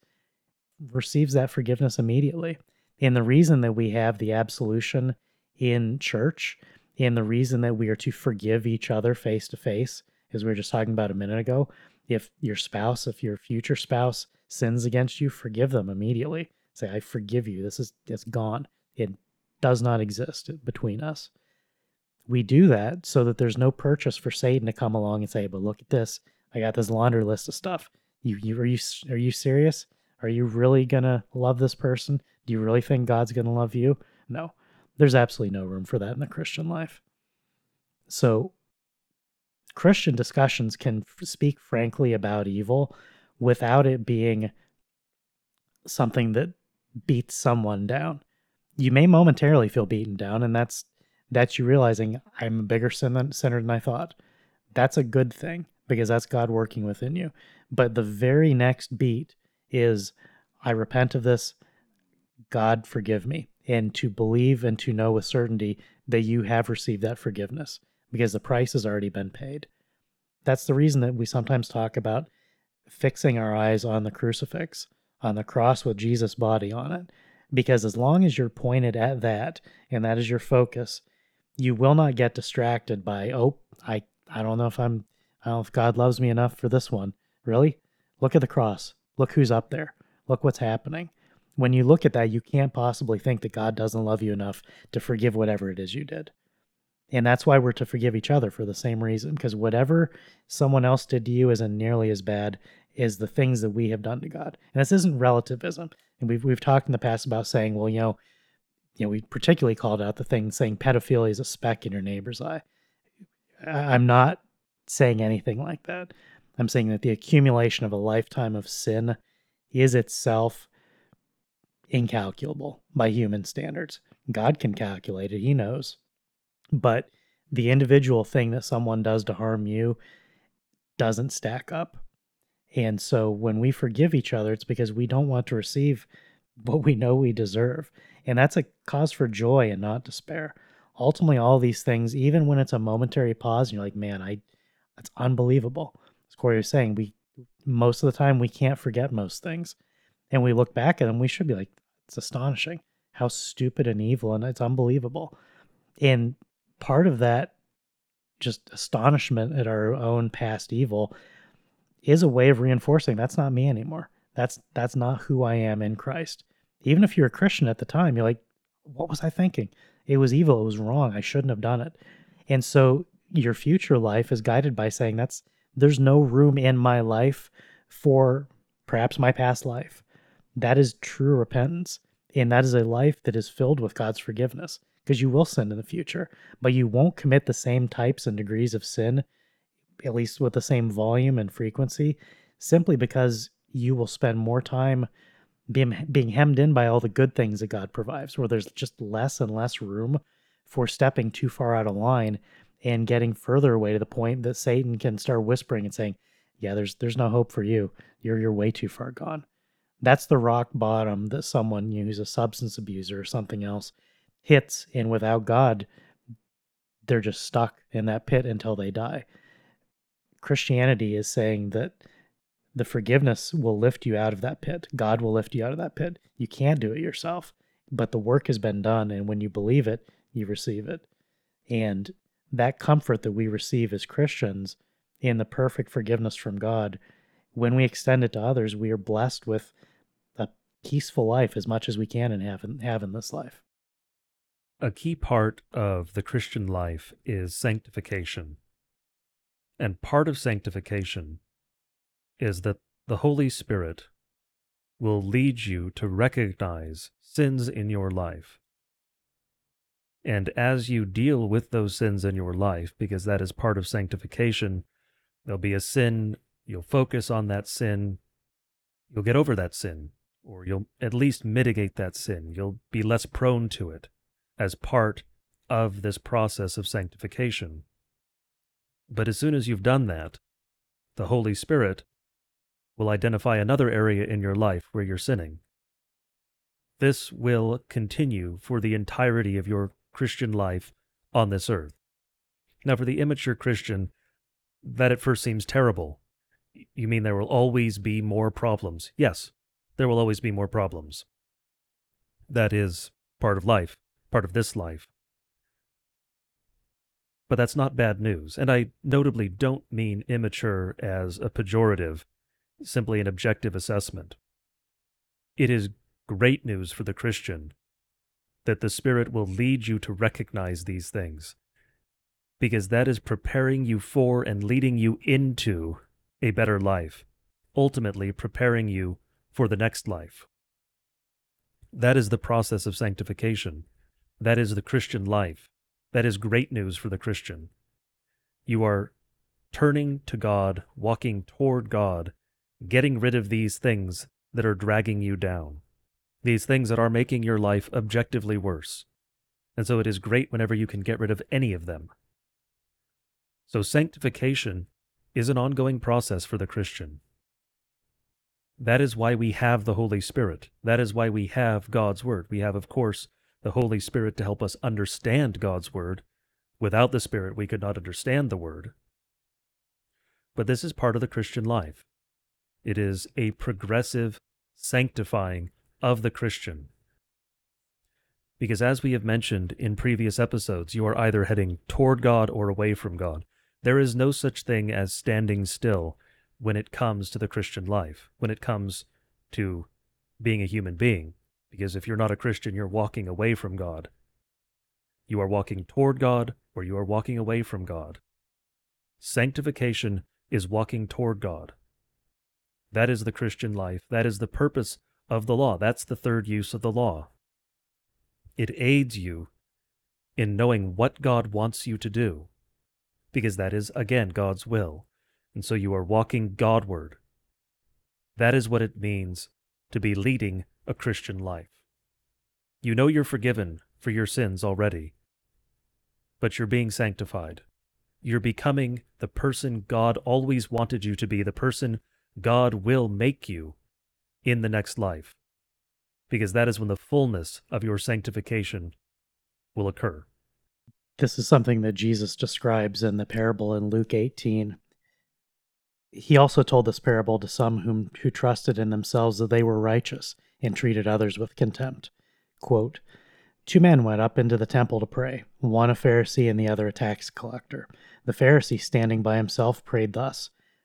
receives that forgiveness immediately. And the reason that we have the absolution in church and the reason that we are to forgive each other face to face as we were just talking about a minute ago, if your spouse, if your future spouse sins against you, forgive them immediately. Say, I forgive you. This is it's gone. It does not exist between us. We do that so that there's no purchase for Satan to come along and say, but look at this. I got this laundry list of stuff. You, you are you are you serious? Are you really gonna love this person? Do you really think God's gonna love you? No. There's absolutely no room for that in the Christian life. So Christian discussions can speak frankly about evil without it being something that beats someone down. You may momentarily feel beaten down, and that's that's you realizing I'm a bigger sin sinner than I thought. That's a good thing because that's God working within you. But the very next beat is I repent of this. God forgive me. And to believe and to know with certainty that you have received that forgiveness because the price has already been paid. That's the reason that we sometimes talk about fixing our eyes on the crucifix, on the cross with Jesus' body on it. Because as long as you're pointed at that and that is your focus, you will not get distracted by, oh, I, I don't know if I'm, I don't know if God loves me enough for this one. Really? Look at the cross. Look who's up there. Look what's happening. When you look at that, you can't possibly think that God doesn't love you enough to forgive whatever it is you did. And that's why we're to forgive each other for the same reason, because whatever someone else did to you isn't nearly as bad as the things that we have done to God. And this isn't relativism. And we've we've talked in the past about saying, well, you know, you know, we particularly called out the thing saying pedophilia is a speck in your neighbor's eye. I'm not saying anything like that. I'm saying that the accumulation of a lifetime of sin is itself incalculable by human standards. God can calculate it, he knows but the individual thing that someone does to harm you doesn't stack up. And so when we forgive each other, it's because we don't want to receive what we know we deserve. And that's a cause for joy and not despair. Ultimately, all these things, even when it's a momentary pause and you're like, man, I that's unbelievable. As Corey was saying, we most of the time we can't forget most things. And we look back at them, we should be like, it's astonishing how stupid and evil and it's unbelievable. And part of that just astonishment at our own past evil is a way of reinforcing that's not me anymore. That's that's not who I am in Christ. Even if you're a Christian at the time, you're like, what was I thinking? It was evil, it was wrong. I shouldn't have done it. And so your future life is guided by saying that's there's no room in my life for perhaps my past life. That is true repentance. And that is a life that is filled with God's forgiveness because you will sin in the future, but you won't commit the same types and degrees of sin, at least with the same volume and frequency, simply because you will spend more time being, being hemmed in by all the good things that God provides, where there's just less and less room for stepping too far out of line and getting further away to the point that Satan can start whispering and saying, "Yeah, there's there's no hope for you. You're you're way too far gone." That's the rock bottom that someone you know, who's a substance abuser or something else hits, and without God, they're just stuck in that pit until they die. Christianity is saying that the forgiveness will lift you out of that pit. God will lift you out of that pit. You can't do it yourself, but the work has been done. And when you believe it, you receive it. And that comfort that we receive as Christians in the perfect forgiveness from God, when we extend it to others, we are blessed with a peaceful life as much as we can and have in, have in this life. A key part of the Christian life is sanctification. And part of sanctification is that the Holy Spirit will lead you to recognize sins in your life. And as you deal with those sins in your life, because that is part of sanctification, there'll be a sin, you'll focus on that sin, you'll get over that sin, or you'll at least mitigate that sin. You'll be less prone to it as part of this process of sanctification. But as soon as you've done that, the Holy Spirit will identify another area in your life where you're sinning. This will continue for the entirety of your Christian life on this earth. Now, for the immature Christian, that at first seems terrible. You mean there will always be more problems? Yes, there will always be more problems. That is part of life, part of this life. But that's not bad news, and I notably don't mean immature as a pejorative simply an objective assessment. It is great news for the Christian that the Spirit will lead you to recognize these things, because that is preparing you for and leading you into a better life, ultimately preparing you for the next life. That is the process of sanctification. That is the Christian life. That is great news for the Christian. You are turning to God, walking toward God, getting rid of these things that are dragging you down, these things that are making your life objectively worse. And so it is great whenever you can get rid of any of them. So sanctification is an ongoing process for the Christian. That is why we have the Holy Spirit. That is why we have God's Word. We have, of course, the Holy Spirit to help us understand God's Word. Without the Spirit, we could not understand the Word. But this is part of the Christian life. It is a progressive sanctifying of the Christian. Because as we have mentioned in previous episodes, you are either heading toward God or away from God. There is no such thing as standing still when it comes to the Christian life, when it comes to being a human being. Because if you're not a Christian, you're walking away from God. You are walking toward God or you are walking away from God. Sanctification is walking toward God. That is the Christian life. That is the purpose of the law. That's the third use of the law. It aids you in knowing what God wants you to do, because that is, again, God's will. And so you are walking Godward. That is what it means to be leading a Christian life. You know you're forgiven for your sins already, but you're being sanctified. You're becoming the person God always wanted you to be, the person God will make you in the next life, because that is when the fullness of your sanctification will occur. This is something that Jesus describes in the parable in Luke 18. He also told this parable to some whom who trusted in themselves that they were righteous and treated others with contempt. Quote, Two men went up into the temple to pray, one a Pharisee and the other a tax collector. The Pharisee, standing by himself, prayed thus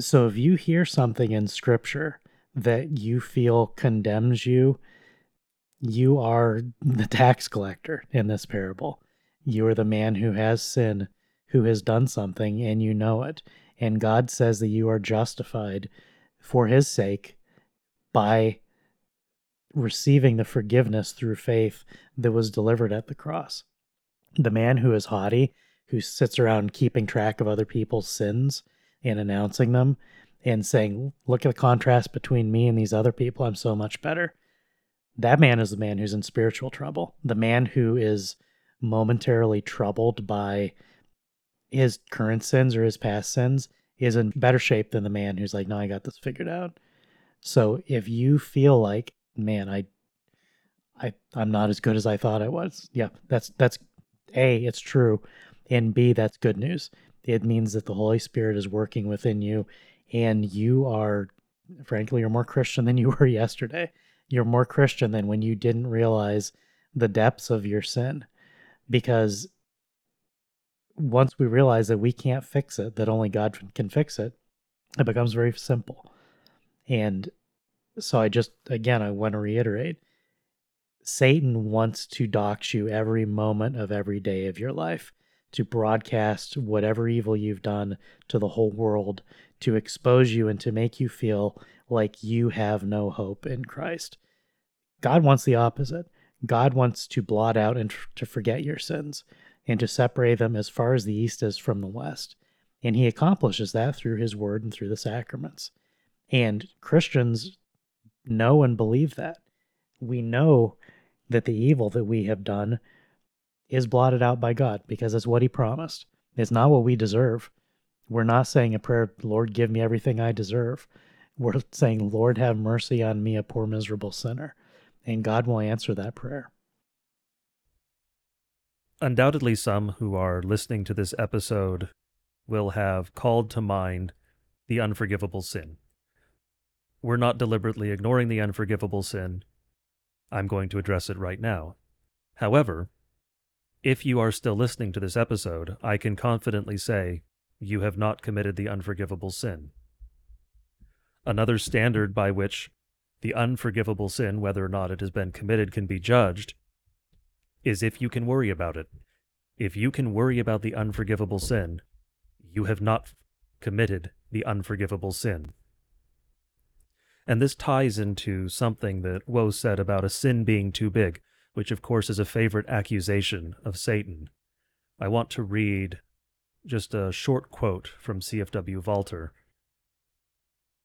So if you hear something in scripture that you feel condemns you, you are the tax collector in this parable. You are the man who has sin, who has done something, and you know it. And God says that you are justified for his sake by receiving the forgiveness through faith that was delivered at the cross. The man who is haughty, who sits around keeping track of other people's sins and announcing them and saying, Look at the contrast between me and these other people. I'm so much better. That man is the man who's in spiritual trouble. The man who is momentarily troubled by his current sins or his past sins is in better shape than the man who's like, No, I got this figured out. So if you feel like, man, I I I'm not as good as I thought I was. Yeah, that's that's A, it's true. And B, that's good news. It means that the Holy Spirit is working within you and you are frankly you're more Christian than you were yesterday. You're more Christian than when you didn't realize the depths of your sin. Because once we realize that we can't fix it, that only God can fix it, it becomes very simple. And so I just, again, I want to reiterate Satan wants to dox you every moment of every day of your life, to broadcast whatever evil you've done to the whole world, to expose you and to make you feel like you have no hope in Christ. God wants the opposite. God wants to blot out and to forget your sins and to separate them as far as the east is from the west. And he accomplishes that through his word and through the sacraments. And Christians know and believe that. We know that the evil that we have done is blotted out by God because it's what he promised. It's not what we deserve. We're not saying a prayer, Lord, give me everything I deserve. We're saying, Lord, have mercy on me, a poor, miserable sinner. And God will answer that prayer. Undoubtedly, some who are listening to this episode will have called to mind the unforgivable sin. We're not deliberately ignoring the unforgivable sin. I'm going to address it right now. However, if you are still listening to this episode, I can confidently say you have not committed the unforgivable sin. Another standard by which the unforgivable sin, whether or not it has been committed, can be judged is if you can worry about it. If you can worry about the unforgivable sin, you have not committed the unforgivable sin. And this ties into something that Woe said about a sin being too big, which of course is a favorite accusation of Satan. I want to read just a short quote from CFW Walther.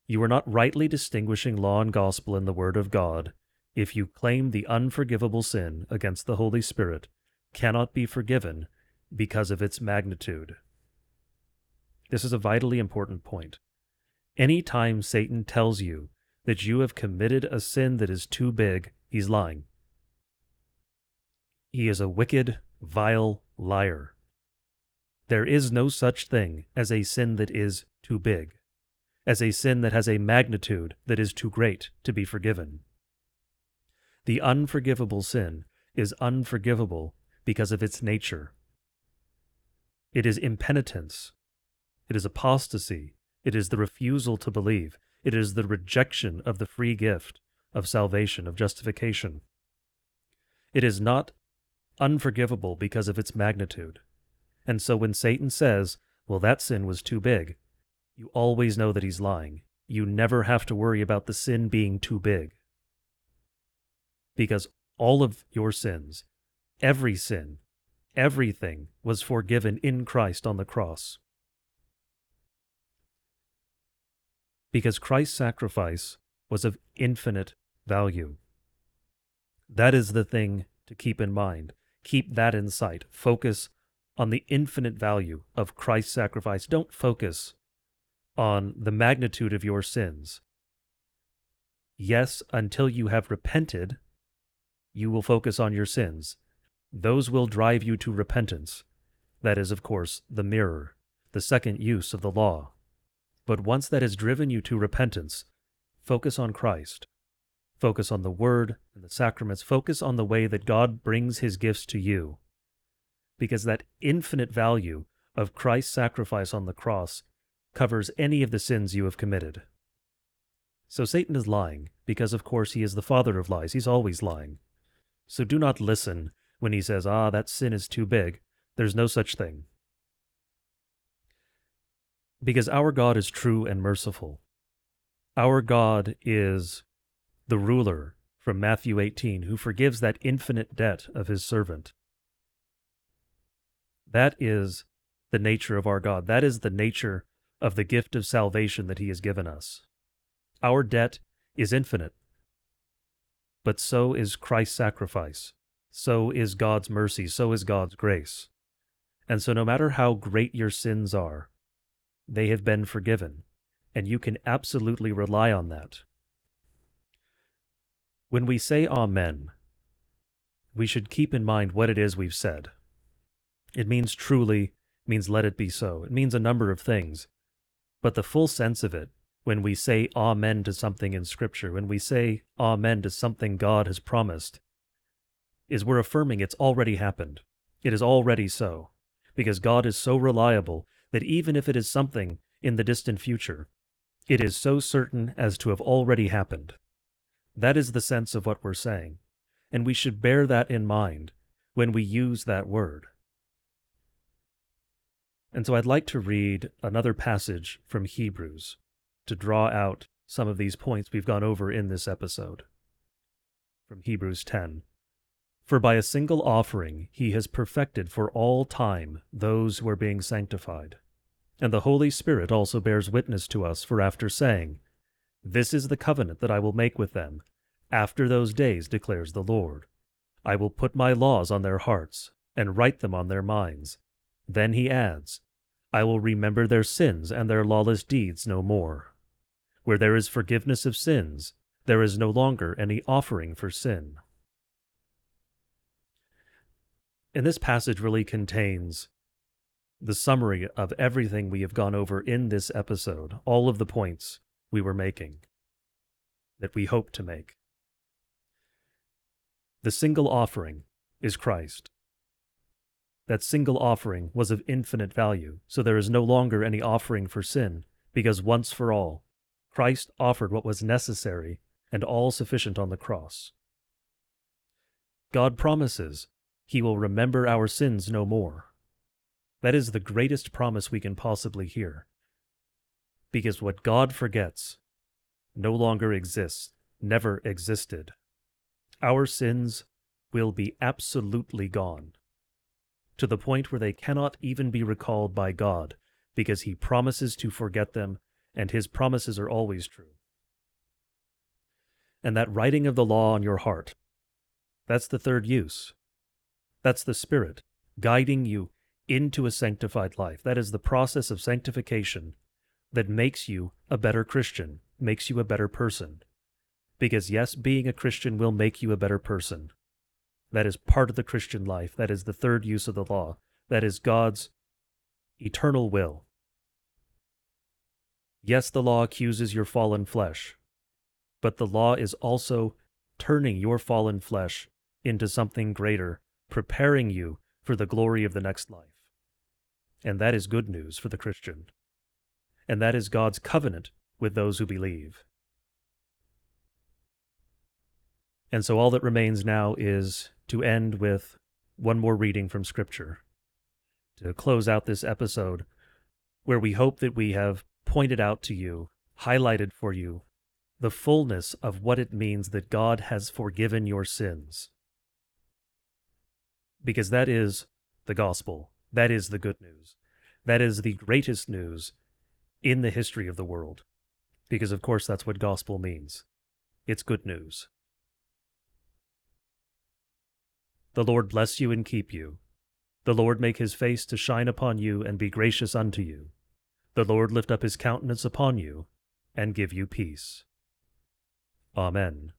You are not rightly distinguishing law and gospel in the Word of God if you claim the unforgivable sin against the Holy Spirit cannot be forgiven because of its magnitude. This is a vitally important point. Any time Satan tells you that you have committed a sin that is too big, he's lying. He is a wicked, vile liar. There is no such thing as a sin that is too big, as a sin that has a magnitude that is too great to be forgiven. The unforgivable sin is unforgivable because of its nature. It is impenitence. It is apostasy. It is the refusal to believe. It is the rejection of the free gift of salvation, of justification. It is not unforgivable because of its magnitude. And so when Satan says, well, that sin was too big, you always know that he's lying. You never have to worry about the sin being too big. Because all of your sins, every sin, everything was forgiven in Christ on the cross. Because Christ's sacrifice was of infinite value. That is the thing to keep in mind. Keep that in sight. Focus on the infinite value of Christ's sacrifice. Don't focus on the magnitude of your sins. Yes, until you have repented, you will focus on your sins. Those will drive you to repentance. That is, of course, the mirror, the second use of the law. But once that has driven you to repentance, focus on Christ. Focus on the Word and the sacraments. Focus on the way that God brings His gifts to you. Because that infinite value of Christ's sacrifice on the cross covers any of the sins you have committed. So Satan is lying, because of course he is the father of lies. He's always lying. So do not listen when he says, ah, that sin is too big. There's no such thing. Because our God is true and merciful. Our God is the ruler from Matthew 18 who forgives that infinite debt of his servant. That is the nature of our God. That is the nature of the gift of salvation that he has given us. Our debt is infinite, but so is Christ's sacrifice. So is God's mercy. So is God's grace. And so, no matter how great your sins are, they have been forgiven, and you can absolutely rely on that. When we say Amen, we should keep in mind what it is we've said. It means truly, means let it be so. It means a number of things. But the full sense of it, when we say Amen to something in Scripture, when we say Amen to something God has promised, is we're affirming it's already happened. It is already so. Because God is so reliable that even if it is something in the distant future, it is so certain as to have already happened. That is the sense of what we're saying, and we should bear that in mind when we use that word. And so I'd like to read another passage from Hebrews to draw out some of these points we've gone over in this episode. From Hebrews 10 For by a single offering he has perfected for all time those who are being sanctified. And the Holy Spirit also bears witness to us, for after saying, This is the covenant that I will make with them, after those days declares the Lord. I will put my laws on their hearts, and write them on their minds. Then he adds, I will remember their sins and their lawless deeds no more. Where there is forgiveness of sins, there is no longer any offering for sin. And this passage really contains the summary of everything we have gone over in this episode, all of the points we were making, that we hope to make. The single offering is Christ. That single offering was of infinite value, so there is no longer any offering for sin, because once for all, Christ offered what was necessary and all sufficient on the cross. God promises he will remember our sins no more. That is the greatest promise we can possibly hear. Because what God forgets no longer exists, never existed. Our sins will be absolutely gone to the point where they cannot even be recalled by God, because he promises to forget them, and his promises are always true. And that writing of the law on your heart, that's the third use. That's the Spirit guiding you into a sanctified life. That is the process of sanctification that makes you a better Christian, makes you a better person. Because, yes, being a Christian will make you a better person. That is part of the Christian life. That is the third use of the law. That is God's eternal will. Yes, the law accuses your fallen flesh, but the law is also turning your fallen flesh into something greater, preparing you for the glory of the next life. And that is good news for the Christian. And that is God's covenant with those who believe. And so all that remains now is to end with one more reading from Scripture to close out this episode, where we hope that we have pointed out to you, highlighted for you, the fullness of what it means that God has forgiven your sins. Because that is the gospel. That is the good news. That is the greatest news in the history of the world. because of course that's what gospel means. It's good news. The Lord bless you and keep you. The Lord make his face to shine upon you and be gracious unto you. The Lord lift up his countenance upon you and give you peace. Amen.